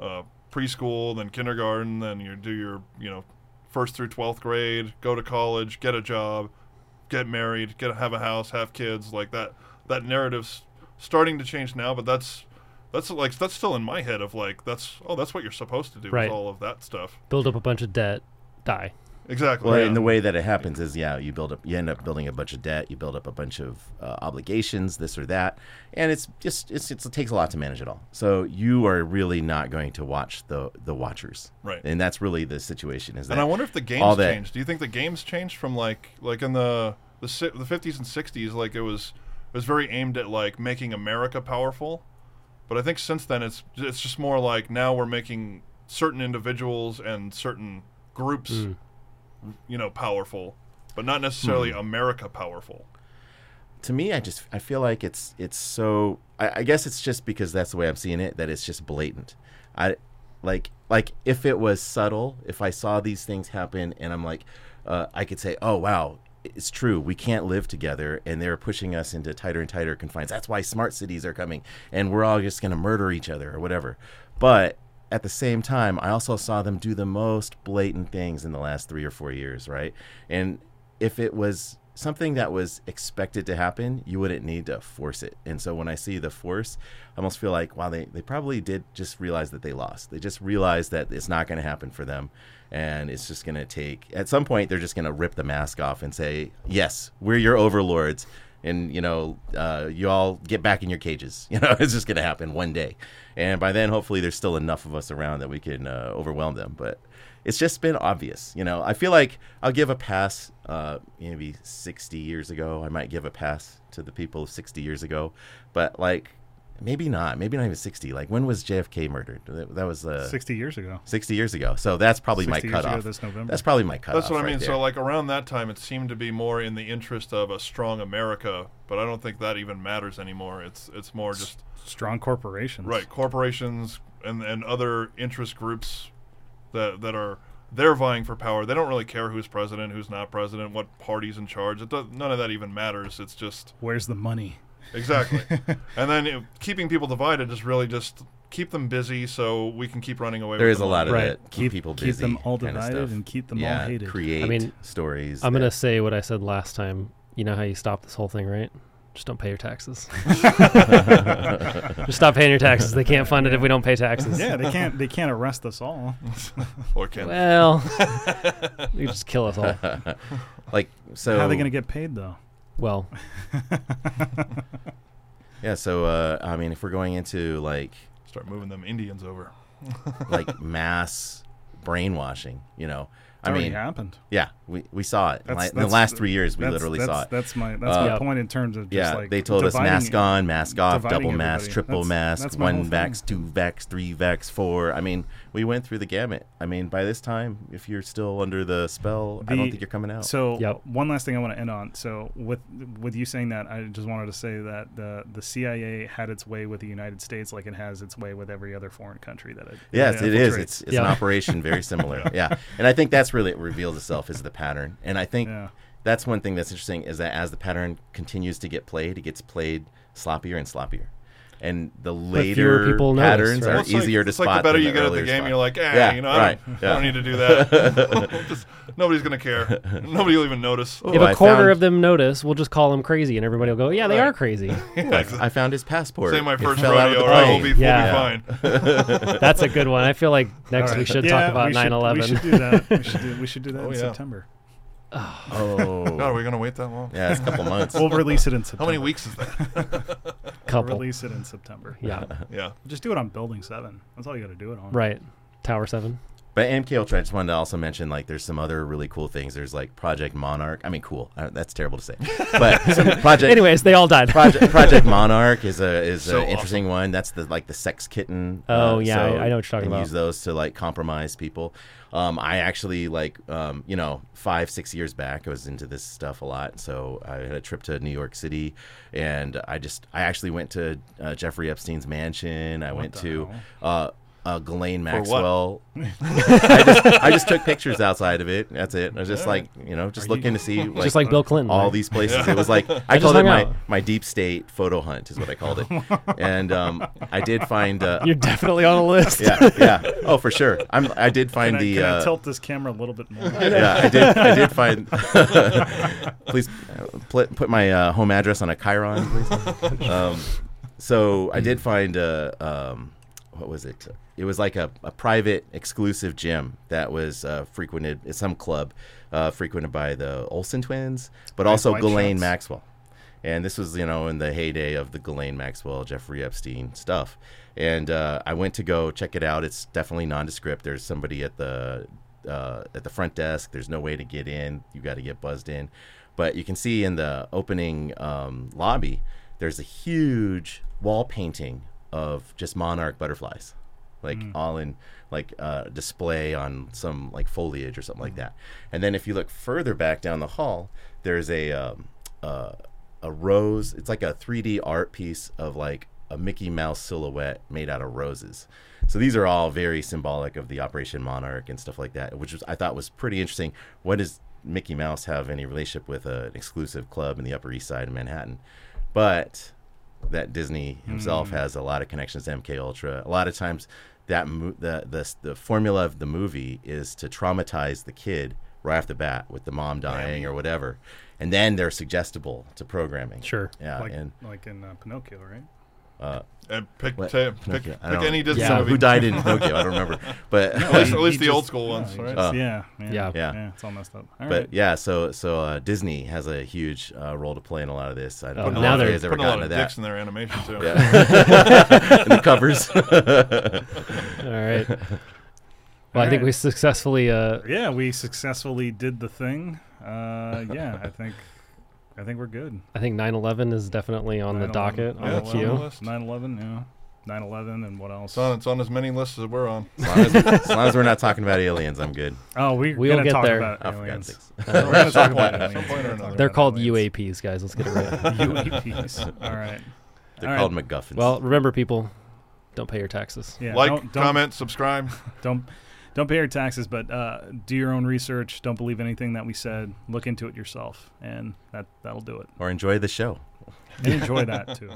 Speaker 2: uh, preschool, then kindergarten, then you do your you know first through twelfth grade, go to college, get a job, get married, get have a house, have kids. Like that that narrative's starting to change now. But that's that's like that's still in my head of like that's oh that's what you're supposed to do
Speaker 3: Right.
Speaker 2: with all of that stuff.
Speaker 3: Build up a bunch of debt, die.
Speaker 2: Exactly.
Speaker 4: Well,
Speaker 2: yeah.
Speaker 4: and the way that it happens is, yeah, you build up, you end up building a bunch of debt, you build up a bunch of uh, obligations, this or that, and it's just it's, it's it takes a lot to manage it all. So you are really not going to watch the the watchers,
Speaker 2: Right.
Speaker 4: And that's really the situation. Is that
Speaker 2: And I wonder if the games
Speaker 4: all that-
Speaker 2: changed. Do you think the games changed from like like in the the the fifties and sixties? Like it was it was very aimed at like making America powerful, but I think since then it's it's just more like now we're making certain individuals and certain groups,
Speaker 3: Mm.
Speaker 2: you know, powerful, but not necessarily
Speaker 4: Hmm.
Speaker 2: America powerful.
Speaker 4: to me, I just I feel like it's it's so. I, I guess it's just because that's the way I'm seeing it that it's just blatant. I like like if it was subtle, if I saw these things happen and I'm like, uh, I could say, oh wow, it's true. We can't live together, and they're pushing us into tighter and tighter confines. That's why smart cities are coming, and we're all just going to murder each other or whatever. But at the same time, I also saw them do the most blatant things in the last three or four years, right? And if it was something that was expected to happen, you wouldn't need to force it. And so when I see the force, I almost feel like, wow, they, they probably did just realize that they lost. They just realized that it's not going to happen for them. And it's just going to take, at some point, they're just going to rip the mask off and say, yes, we're your overlords. And, you know, uh, you all get back in your cages. *laughs* You know, it's just going to happen one day. And by then, hopefully, there's still enough of us around that we can uh, overwhelm them. But it's just been obvious. You know, I feel like I'll give a pass. Uh, maybe 60 years ago, I might give a pass to the people of 60 years ago, but like maybe not. Maybe not even 60. Like when was JFK murdered? That, that was uh,
Speaker 1: 60 years ago.
Speaker 4: 60 years ago. So that's probably my
Speaker 1: 60 years ago
Speaker 4: cutoff.
Speaker 1: this November.
Speaker 4: That's probably my cutoff.
Speaker 2: That's what I mean.
Speaker 4: there.
Speaker 2: So like around that time, it seemed to be more in the interest of a strong America, but I don't think that even matters anymore. It's it's more just
Speaker 1: Strong corporations.
Speaker 2: Right, corporations and and other interest groups that that are they're vying for power. They don't really care who's president, who's not president, what party's in charge. It does, none of that even matters. It's just
Speaker 1: Where's the money?
Speaker 2: exactly. *laughs* and then it, keeping people divided is really just keep them busy so we can keep running away.
Speaker 4: there
Speaker 2: with
Speaker 4: is
Speaker 2: the
Speaker 4: a lot of
Speaker 3: Right.
Speaker 4: that. Keep, people busy.
Speaker 1: keep them all divided and keep them
Speaker 4: yeah,
Speaker 1: all hated.
Speaker 4: Create
Speaker 3: I mean,
Speaker 4: stories.
Speaker 3: I'm
Speaker 4: that-
Speaker 3: gonna say what I said last time. You know how you stop this whole thing, right? Just don't pay your taxes. *laughs* *laughs* Just stop paying your taxes. They can't fund it if we don't pay taxes.
Speaker 1: yeah, they can't they can't arrest us all. *laughs*
Speaker 2: or can
Speaker 3: Well, you just kill us all.
Speaker 4: like so.
Speaker 1: How are they going to get paid though?
Speaker 3: Well,
Speaker 4: Yeah. So uh, I mean, if we're going into like
Speaker 2: start moving them Indians over.
Speaker 4: like mass brainwashing, you know,
Speaker 1: It's
Speaker 4: I
Speaker 1: already
Speaker 4: mean,
Speaker 1: happened.
Speaker 4: yeah, we, we saw it.
Speaker 1: That's-
Speaker 4: Like, in the last three years, we literally
Speaker 1: that's,
Speaker 4: saw it.
Speaker 1: That's my that's
Speaker 4: Uh,
Speaker 1: my point in terms of just
Speaker 4: yeah,
Speaker 1: like
Speaker 4: they told us mask on, mask off,
Speaker 1: dividing
Speaker 4: double mask,
Speaker 1: everybody.
Speaker 4: triple
Speaker 1: That's-
Speaker 4: mask,
Speaker 1: that's
Speaker 4: one
Speaker 1: whole thing.
Speaker 4: vax, two vax, three vax, four. I mean, we went through the gamut. I mean, by this time, if you're still under the spell, I don't think you're coming out.
Speaker 1: So
Speaker 3: Yep.
Speaker 1: one last thing I want to end on. So with with you saying that, I just wanted to say that the the CIA had its way with the United States, like it has its way with every other foreign country that it.
Speaker 4: Yes,
Speaker 1: that
Speaker 4: it is. It's it's
Speaker 3: Yeah.
Speaker 4: an operation very similar. *laughs* yeah, and I think that's really it reveals itself is the pattern. And I think
Speaker 1: yeah.
Speaker 4: that's one thing that's interesting is that as the pattern continues to get played, it gets played sloppier and sloppier. And the
Speaker 3: fewer
Speaker 4: later
Speaker 3: people notice,
Speaker 4: patterns
Speaker 3: right?
Speaker 4: are
Speaker 2: Well,
Speaker 4: easier
Speaker 2: like,
Speaker 4: to
Speaker 2: it's
Speaker 4: spot.
Speaker 2: like the better
Speaker 4: than
Speaker 2: you get at the game,
Speaker 4: spot.
Speaker 2: you're like, eh,
Speaker 4: Yeah,
Speaker 2: you know, I, don't,
Speaker 4: yeah.
Speaker 2: I don't need to do that. Just, *laughs* *laughs* nobody's gonna care. *laughs* Nobody will even notice.
Speaker 4: Oh,
Speaker 3: if
Speaker 4: I
Speaker 3: a quarter
Speaker 4: found-
Speaker 3: of them notice, we'll just call them crazy, and everybody will go, "Yeah, they
Speaker 2: Right.
Speaker 3: are crazy."
Speaker 4: I found his passport.
Speaker 2: Say my first
Speaker 4: fell out of
Speaker 2: rodeo,
Speaker 4: the
Speaker 2: all right, we'll be,
Speaker 3: Yeah.
Speaker 2: we'll be fine.
Speaker 3: That's a good one. I feel like next
Speaker 1: All
Speaker 3: we should talk about 9/11.
Speaker 1: We should do that. We should do, we should do that
Speaker 2: Oh,
Speaker 1: in. September. *sighs*
Speaker 4: Oh,
Speaker 2: God, are we gonna wait that long?
Speaker 4: yeah, it's a couple months.
Speaker 1: We'll release it in
Speaker 2: How many weeks is that? *laughs*
Speaker 1: We'll
Speaker 3: Couple.
Speaker 1: release it in September.
Speaker 3: Yeah.
Speaker 2: yeah.
Speaker 1: Just do it on Building Seven. That's all you got to do it on.
Speaker 3: Right. Tower Seven.
Speaker 4: But MK Ultra, I just wanted to also mention like there's some other really cool things. There's like Project Monarch. I mean, cool. Uh, that's terrible to say, *laughs* but Project.
Speaker 3: Anyways, they all died.
Speaker 4: Project, *laughs* Project Monarch is a is
Speaker 2: So
Speaker 4: an interesting one. That's the like the sex kitten.
Speaker 3: Oh,
Speaker 4: uh,
Speaker 3: yeah,
Speaker 4: so
Speaker 3: I- I know what you're talking about.
Speaker 4: Use those to like compromise people. Um, I actually like um, you know five six years back I was into this stuff a lot. So I had a trip to New York City, and I just I actually went to uh, Jeffrey Epstein's mansion. I went to
Speaker 1: hell?
Speaker 4: Uh, Ghislaine? Maxwell. *laughs* I just I just took pictures outside of it. That's it. I was just like you know just
Speaker 1: Are
Speaker 4: looking
Speaker 1: you-
Speaker 4: to see *laughs* like,
Speaker 3: just like Bill Clinton.
Speaker 4: all
Speaker 3: right?
Speaker 4: these places. It was like *laughs* I,
Speaker 3: just
Speaker 4: called it
Speaker 3: hung
Speaker 4: my,
Speaker 3: out.
Speaker 4: my deep state photo hunt is what I called it. and um, I did find uh,
Speaker 3: You're definitely on a list.
Speaker 4: yeah yeah oh for sure. I'm I did find
Speaker 1: Can, I,
Speaker 4: the
Speaker 1: can I
Speaker 4: uh,
Speaker 1: tilt this camera a little bit more?
Speaker 4: yeah I did I did find please uh, pl- put my uh, home address on a chyron please. Um, so I did find uh, um, what was it? It was like a, a private exclusive gym that was uh, frequented. It's some club uh, frequented by the Olsen twins, but also
Speaker 1: white
Speaker 4: Ghislaine. Maxwell. And this was, you know, in the heyday of the Ghislaine Maxwell, Jeffrey Epstein stuff. And uh, I went to go check it out. It's definitely nondescript. There's somebody at the uh, at the front desk. There's no way to get in. You got to get buzzed in. But you can see in the opening um, lobby, there's a huge wall painting of just monarch butterflies, like all in like uh, display on some like foliage or something like that. And then if you look further back down the hall, there's a um, uh, a rose. It's like a 3D art piece of like a Mickey Mouse silhouette made out of roses. So these are all very symbolic of the Operation Monarch and stuff like that, which was, I thought was pretty interesting. What does Mickey Mouse have any relationship with uh, an exclusive club in the Upper East Side of Manhattan? But that Disney himself has a lot of connections to MK Ultra. A lot of times, that mo- the, the the formula of the movie is to traumatize the kid right off the bat with the mom dying or whatever, and then they're suggestible to programming.
Speaker 3: Sure.
Speaker 4: Yeah,
Speaker 1: like,
Speaker 4: and
Speaker 1: like in uh, Pinocchio, right?
Speaker 2: And pick
Speaker 4: What?
Speaker 2: ta- pick, pick any Disney
Speaker 3: Yeah.
Speaker 2: movie.
Speaker 4: who died in *laughs* Pinocchio? I don't remember, but
Speaker 2: At least, at *laughs* least the
Speaker 1: just-
Speaker 2: old school ones,
Speaker 1: he
Speaker 2: right?
Speaker 1: just-
Speaker 4: Uh,
Speaker 1: yeah, yeah,
Speaker 3: Yeah.
Speaker 4: Yeah.
Speaker 1: It's all messed up. All
Speaker 4: but
Speaker 1: right.
Speaker 4: yeah, so so uh, Disney has a huge uh, role to play in a lot of this. I don't
Speaker 3: Oh,
Speaker 4: know
Speaker 3: now
Speaker 4: if
Speaker 3: they're
Speaker 4: you guys ever
Speaker 2: Putting a lot of dicks
Speaker 4: that.
Speaker 2: in their animation too.
Speaker 4: Yeah. *laughs* in the covers.
Speaker 3: All right. Well, I think
Speaker 1: right.
Speaker 3: we successfully. Uh,
Speaker 1: yeah, we successfully did the thing. Uh, yeah, I think I think we're good.
Speaker 3: I think 9/11 is definitely on the
Speaker 1: 9/11
Speaker 3: docket on
Speaker 2: Yeah,
Speaker 3: the
Speaker 2: on the
Speaker 3: queue.
Speaker 2: list.
Speaker 1: 9/11, yeah. 9/11 and what else?
Speaker 2: It's on, it's on as many lists as we're on.
Speaker 4: As long as, as long as we're not talking about aliens, I'm good.
Speaker 1: Oh, we,
Speaker 3: We'll
Speaker 1: gonna
Speaker 3: get
Speaker 1: talk
Speaker 3: there.
Speaker 1: about
Speaker 4: Oh,
Speaker 1: aliens. *laughs* We're gonna talk about aliens.
Speaker 2: some point or another.
Speaker 3: They're called
Speaker 1: aliens.
Speaker 3: UAPs, guys. Let's get it right. *laughs*
Speaker 1: UAPs. All right.
Speaker 4: They're
Speaker 1: All
Speaker 4: called
Speaker 1: right.
Speaker 4: MacGuffins.
Speaker 3: well, remember, people, don't pay your taxes.
Speaker 1: Yeah.
Speaker 2: like,
Speaker 1: don't, don't,
Speaker 2: comment, subscribe. *laughs*
Speaker 1: Don't don't pay your taxes, but uh, do your own research. Don't believe anything that we said. Look into it yourself, and that that'll do it.
Speaker 4: or enjoy the show.
Speaker 1: And enjoy that too.